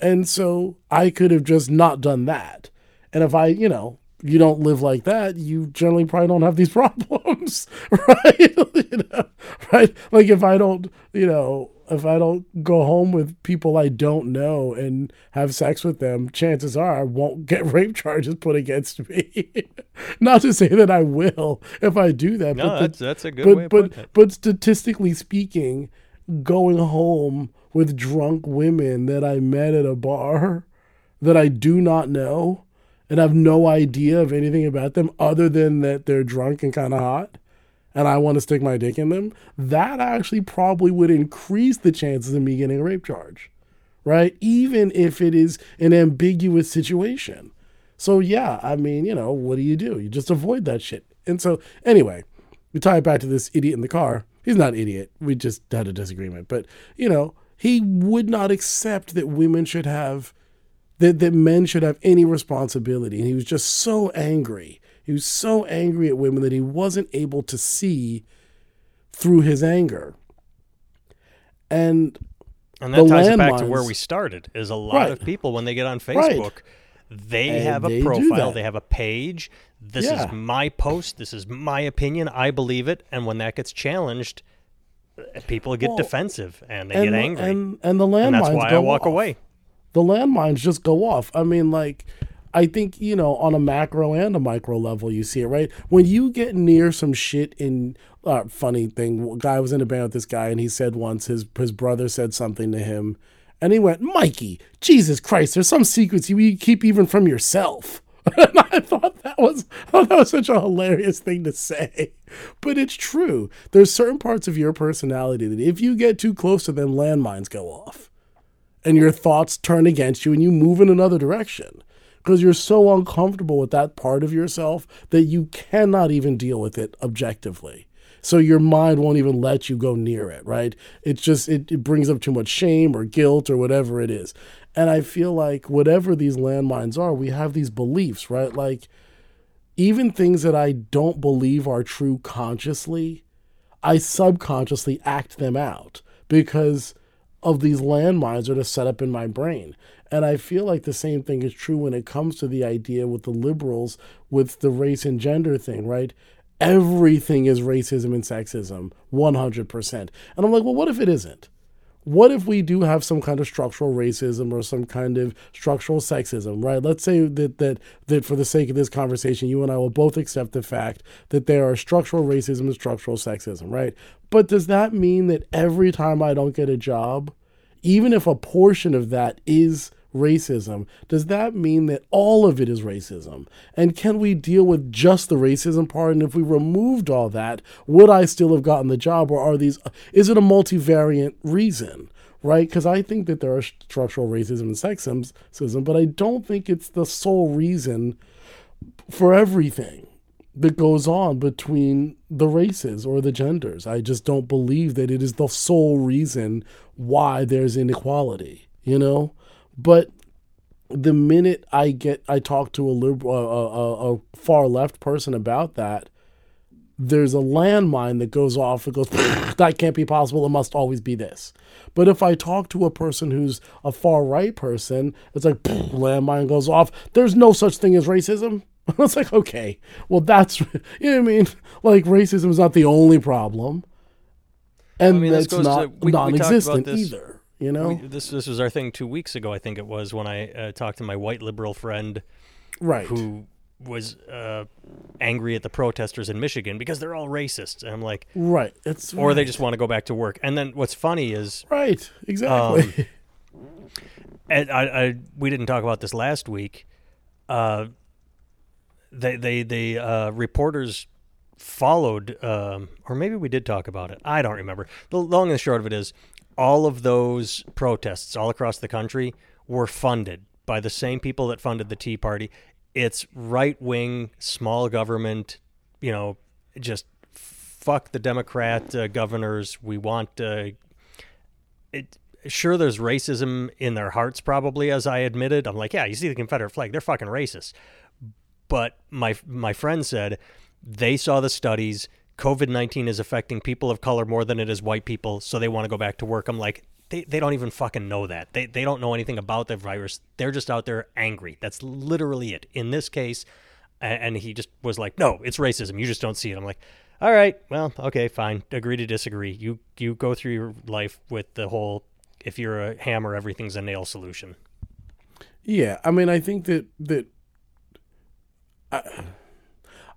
And so I could have just not done that. And if I, you know, you don't live like that, you generally probably don't have these <laughs> problems, <laughs> right? <laughs> you know, right? Like if I don't, you know, if I don't go home with people I don't know and have sex with them, chances are I won't get rape charges put against me. Not to say that I will if I do that, No, but the- that's, that's a good but way but but statistically speaking, going home with drunk women that I met at a bar that I do not know and have no idea of anything about them other than that they're drunk and kind of hot and I want to stick my dick in them, that actually probably would increase the chances of me getting a rape charge. Right? Even if it is an ambiguous situation. So yeah, I mean, you know, what do you do? You just avoid that shit. And so anyway, we tie it back to this idiot in the car. He's not an idiot. We just had a disagreement. But, you know, he would not accept that women should have that, that men should have any responsibility. And he was just so angry. He was so angry at women that he wasn't able to see through his anger. And And that ties it back to where we started. Is a lot Right. of people when they get on Right. Facebook, they And have a they do profile, they have a page. This Yeah. is my post. This is my opinion. I believe it. And when that gets challenged, people get Well, defensive and they and, get angry. and and the landmines And that's why I walk off. away. The landmines just go off. I mean, like, I think, you know, on a macro and a micro level, you see it, right? When you get near some shit in, uh, funny thing, a guy was in a band with this guy, and he said once his, his brother said something to him, and he went, Mikey, Jesus Christ, there's some secrets you, keep even from yourself. <laughs> And I thought that was that was such a hilarious thing to say. But it's true. There's certain parts of your personality that if you get too close to them, landmines go off and your thoughts turn against you and you move in another direction. Because you're so uncomfortable with that part of yourself that you cannot even deal with it objectively. So your mind won't even let you go near it right? It's just it, it brings up too much shame or guilt or whatever it is. And i feel like whatever these landmines are we have these beliefs right? Like even things that i don't believe are true consciously I subconsciously act them out because of these landmines that are set up in my brain. And I feel like the same thing is true when it comes to the idea with the liberals with the race and gender thing, right? Everything is racism and sexism, 100%. And I'm like, well, what if it isn't? What if we do have some kind of structural racism or some kind of structural sexism, right? Let's say that that that for the sake of this conversation, you and I will both accept the fact that there are structural racism and structural sexism, right? But does that mean that every time I don't get a job, even if a portion of that is racism, does that mean that all of it is racism? And can we deal with just the racism part? And if we removed all that, would I still have gotten the job? Or are these, is it a multivariant reason? Right? Because I think that there are structural racism and sexism, but I don't think it's the sole reason for everything that goes on between the races or the genders. I just don't believe that it is the sole reason why there's inequality, you know? But the minute I get, I talk to a liberal, a, a, a far left person about that, there's a landmine that goes off. It goes, <laughs> that can't be possible. It must always be this. But if I talk to a person who's a far right person, it's like <laughs> landmine goes off. There's no such thing as racism. <laughs> It's like okay, well that's you know what I mean. Like racism is not the only problem, and I mean, that's goes to- not we- we non-existent this- either. You know, We- this this was our thing two weeks ago. I think it was when I uh, talked to my white liberal friend right? who was uh, angry at the protesters in Michigan because they're all racist. And I'm like, right. It's or they just want to go back to work. And then what's funny is right. Exactly. and I, I we didn't talk about this last week. Uh, they they the uh, reporters followed, um, or maybe we did talk about it. I don't remember. The long and the short of it is, all of those protests all across the country were funded by the same people that funded the Tea Party. It's right wing, small government. You know, just fuck the Democrat uh, governors. We want uh, it sure there's racism in their hearts probably as i admitted i'm like yeah you see the confederate flag they're fucking racist but my my friend said they saw the studies covid-19 is affecting people of color more than it is white people so they want to go back to work. I'm like they, they don't even fucking know that. They, they don't know anything about the virus. They're just out there angry. That's literally it. In this case and he just was like no it's racism. You just don't see it. I'm like all right well okay fine. Agree to disagree. You you go through your life with the whole if you're a hammer everything's a nail solution. Yeah, I mean, I think that that I,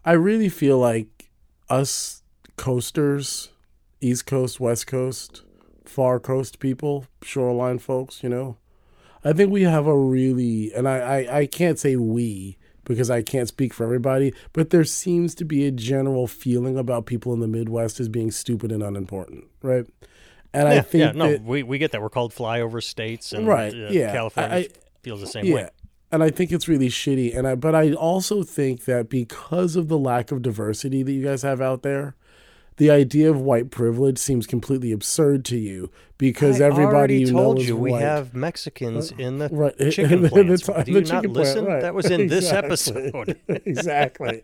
I really feel like us coasters, East Coast, West Coast, far coast people, shoreline folks, you know, I think we have a really, and I, I, I can't say we because I can't speak for everybody, but there seems to be a general feeling about people in the Midwest as being stupid and unimportant, right? And I think yeah no that, we, we get that we're called flyover states and Right, uh, yeah. california I- feels the same yeah. way And I think it's really shitty. And I but I also think that because of the lack of diversity that you guys have out there, the idea of white privilege seems completely absurd to you because I everybody you told you we white. have Mexicans uh, in the Right. chicken <laughs> The plants. ti- Do the you not chicken plant, listen? right. That was in <laughs> this episode. <laughs> exactly.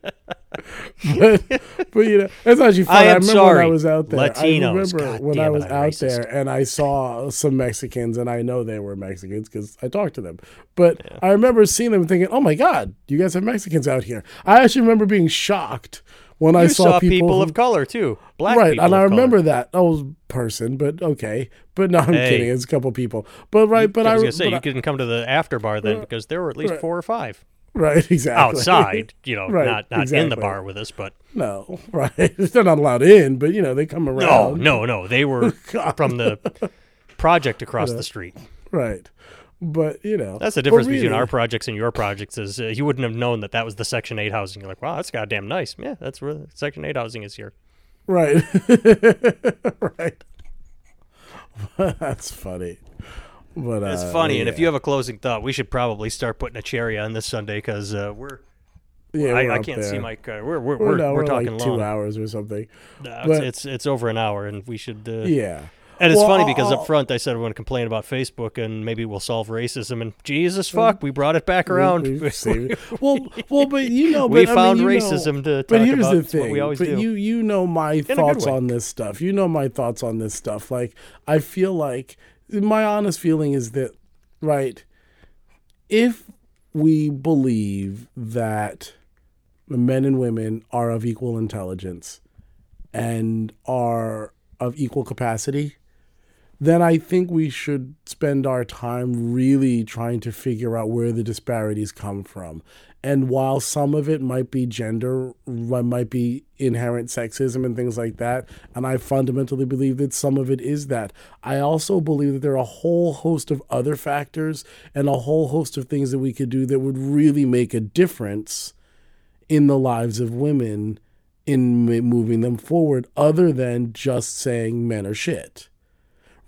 but, but you know, it's actually funny. I I, remember sorry, when I was out there. I remember God when I was I'm out racist. there and I saw some Mexicans, and I know they were Mexicans because I talked to them. But I remember seeing them thinking, "Oh my God, you guys have Mexicans out here." I actually remember being shocked when I saw, saw people, who- of color too. Black right, people and I of color. remember that old person, but okay, but no, I'm Hey. kidding. It's a couple people, but right, but I I, was gonna say you I- couldn't come to the after bar then uh, because there were at least right. four or five right, <laughs> exactly outside. You know, Right, not not in the bar with us, but No, <laughs> right. <laughs> They're not allowed in, but you know they come around. no, no. No. They were from the project across the street. right. But you know That's the difference between our projects and your projects. Is uh, you wouldn't have known that that was the Section Eight housing. You're like, wow, that's goddamn nice. Yeah, that's where Section Eight housing is here. right, <laughs> right. <laughs> That's funny. But It's uh, funny, and if you have a closing thought, we should probably start putting a cherry on this sundae because uh, we're. yeah, I, I can't see there. Mike. Uh, we're we're We're, we're, no, we're we're talking like long. two hours or something. Uh, but- it's, it's it's over an hour, and we should. Uh, Yeah. And it's Well, funny because up front I said I want to complain about Facebook and maybe we'll solve racism. And Jesus fuck, we brought it back around. We, <laughs> it. Well, <laughs> well, but you know, We but, I found mean, you know- racism to But here's about. the thing. we always but do. you you know my good thoughts on this stuff. You know my thoughts on this stuff. Like I feel like my honest feeling is that right if we believe that men and women are of equal intelligence and are of equal capacity, then I think we should spend our time really trying to figure out where the disparities come from. And while some of it might be gender, might be inherent sexism and things like that, and I fundamentally believe that some of it is that, I also believe that there are a whole host of other factors and a whole host of things that we could do that would really make a difference in the lives of women in moving them forward, other than just saying men are shit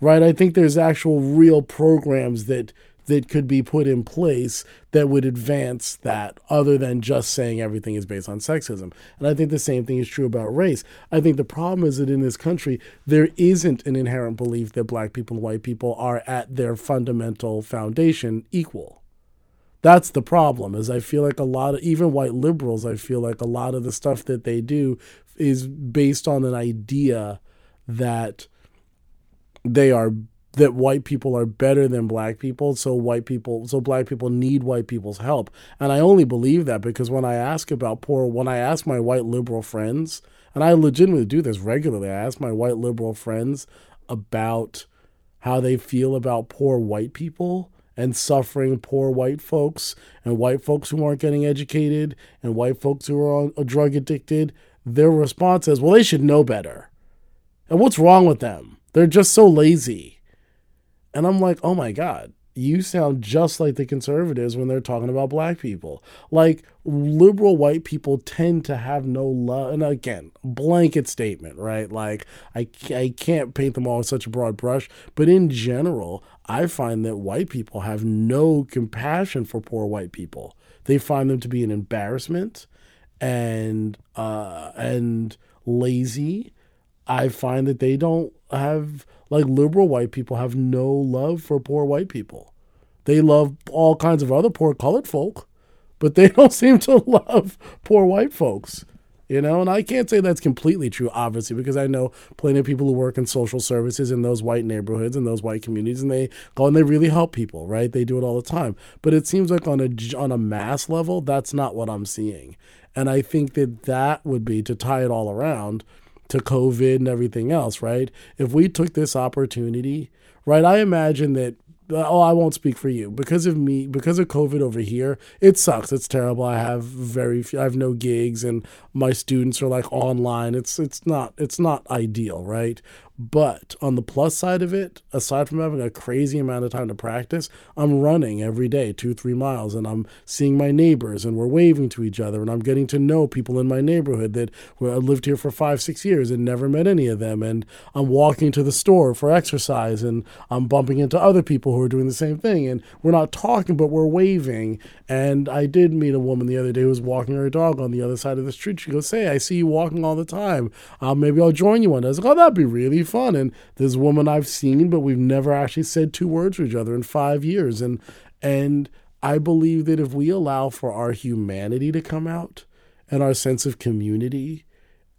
right? I think there's actual real programs that that could be put in place that would advance that other than just saying everything is based on sexism. And I think the same thing is true about race. I think the problem is that in this country there isn't an inherent belief that black people and white people are at their fundamental foundation equal. That's the problem is I feel like a lot of even white liberals I feel like a lot of the stuff that they do is based on an idea that they are that white people are better than black people so white people so black people need white people's help. And i only believe that because when i ask about poor when i ask my white liberal friends and i legitimately do this regularly i ask my white liberal friends about how they feel about poor white people and suffering poor white folks and white folks who aren't getting educated and white folks who are on, uh, drug addicted their response is well they should know better. And what's wrong with them they're just so lazy. And I'm like, oh my God, you sound just like the conservatives when they're talking about black people. Like liberal white people tend to have no love. And again, blanket statement, right? Like I, I can't paint them all with such a broad brush, but in general, I find that white people have no compassion for poor white people. They find them to be an embarrassment and uh, and lazy. I find that they don't have like liberal white people have no love for poor white people. They love all kinds of other poor colored folk, but they <laughs> don't seem to love poor white folks. You know, and I can't say that's completely true, obviously, because I know plenty of people who work in social services in those white neighborhoods and those white communities, and they go and they really help people, right? They do it all the time. But it seems like on a on a mass level, that's not what I'm seeing, and I think that that would be to tie it all around to COVID and everything else, right? If we took this opportunity, right, I imagine that. Uh, oh, I won't speak for you because of me, because of COVID over here. It sucks. It's terrible. I have very, few, I have no gigs, and my students are like online. It's it's not it's not ideal, right? But on the plus side of it, aside from having a crazy amount of time to practice, I'm running every day, two, three miles, and I'm seeing my neighbors and we're waving to each other and I'm getting to know people in my neighborhood that well, I lived here for five, six years and never met any of them. And I'm walking to the store for exercise and I'm bumping into other people who are doing the same thing. And we're not talking, but we're waving. And I did meet a woman the other day who was walking her dog on the other side of the street. She goes, Hey, I see you walking all the time. Uh, maybe I'll join you one day. I was like, Oh, that'd be really fun. And this woman I've seen, but we've never actually said two words to each other in five years. And and I believe that if we allow for our humanity to come out and our sense of community,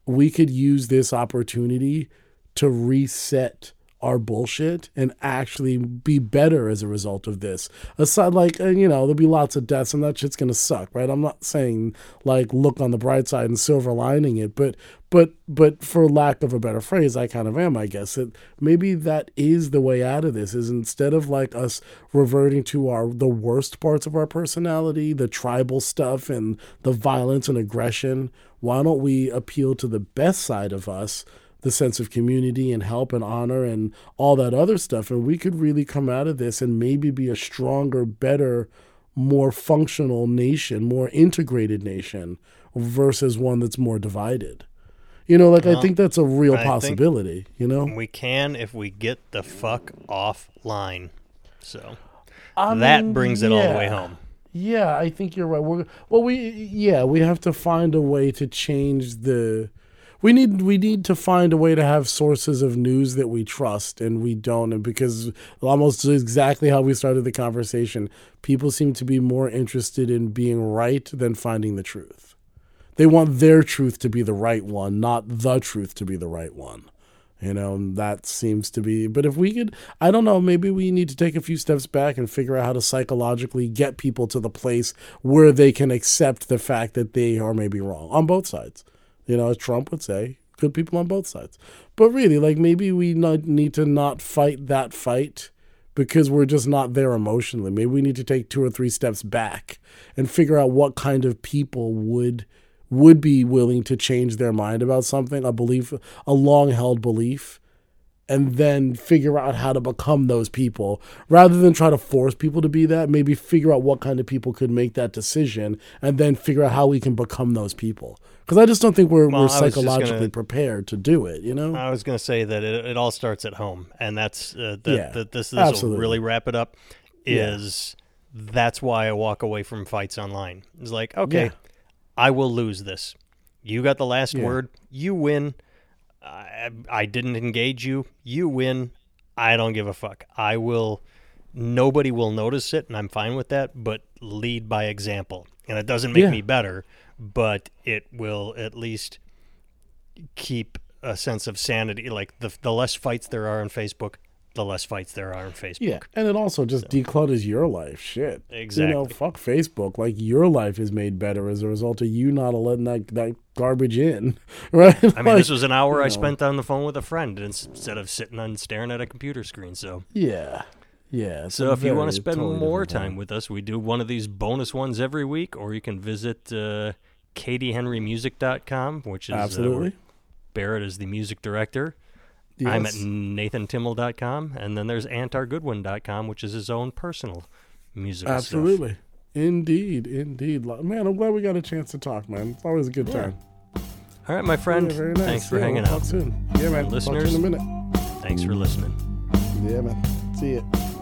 we could use this opportunity to reset our bullshit and actually be better as a result of this. Aside, like, uh, you know, there'll be lots of deaths and that shit's gonna suck, right? I'm not saying like look on the bright side and silver lining it, but but but for lack of a better phrase, I kind of am, I guess. That maybe that is the way out of this. Is instead of like us reverting to our the worst parts of our personality, the tribal stuff and the violence and aggression, why don't we appeal to the best side of us? The sense of community and help and honor and all that other stuff. And we could really come out of this and maybe be a stronger, better, more functional nation, more integrated nation versus one that's more divided. You know, like I think that's a real I possibility, you know? We can if we get the fuck offline. So I that brings it yeah. all the way home. Yeah, I think you're right. We're well we yeah, we have to find a way to change the we need we need to find a way to have sources of news that we trust and we don't and because almost exactly how we started the conversation people seem to be more interested in being right than finding the truth. They want their truth to be the right one not the truth to be the right one. You know that seems to be but if we could i don't know maybe we need to take a few steps back and figure out how to psychologically get people to the place where they can accept the fact that they are maybe wrong on both sides you know, as Trump would say, good people on both sides. But really, like maybe we need to not fight that fight because we're just not there emotionally. Maybe we need to take two or three steps back and figure out what kind of people would would be willing to change their mind about something, a belief, a long held belief, and then figure out how to become those people rather than try to force people to be that maybe figure out what kind of people could make that decision and then figure out how we can become those people because i just don't think we're, well, we're psychologically gonna, prepared to do it you know i was going to say that it, it, all starts at home and that's uh, the, yeah, the, this, this will really wrap it up is yeah. that's why i walk away from fights online it's like okay yeah. i will lose this you got the last word you win I, I didn't engage you. You win. I don't give a fuck. I will. Nobody will notice it, and I'm fine with that. But lead by example, and it doesn't make yeah. me better, but it will at least keep a sense of sanity. Like the the less fights there are on Facebook, the less fights there are on Facebook. Yeah, and it also just so. declutters your life. Shit. Exactly. You know, fuck Facebook. Like your life is made better as a result of you not letting that that garbage in, <laughs> right? I mean, like, this was an hour I know. spent on the phone with a friend instead of sitting and staring at a computer screen. So yeah. Yeah. So if you want to spend totally more time with us, we do one of these bonus ones every week, or you can visit uh, katiehenrymusic.com, which is uh, absolutely. Uh, Barrett is the music director. Yes. I'm at nathantimmel.com, and then there's antargoodwin.com, which is his own personal music. Absolutely. Stuff. Indeed, indeed. Man, I'm glad we got a chance to talk, man. It's always a good yeah. time. All right, my friend. Yeah, nice. Thanks for yeah, hanging we'll out. soon. Yeah, man. listeners, in a minute. Thanks for listening. Yeah, man. See you.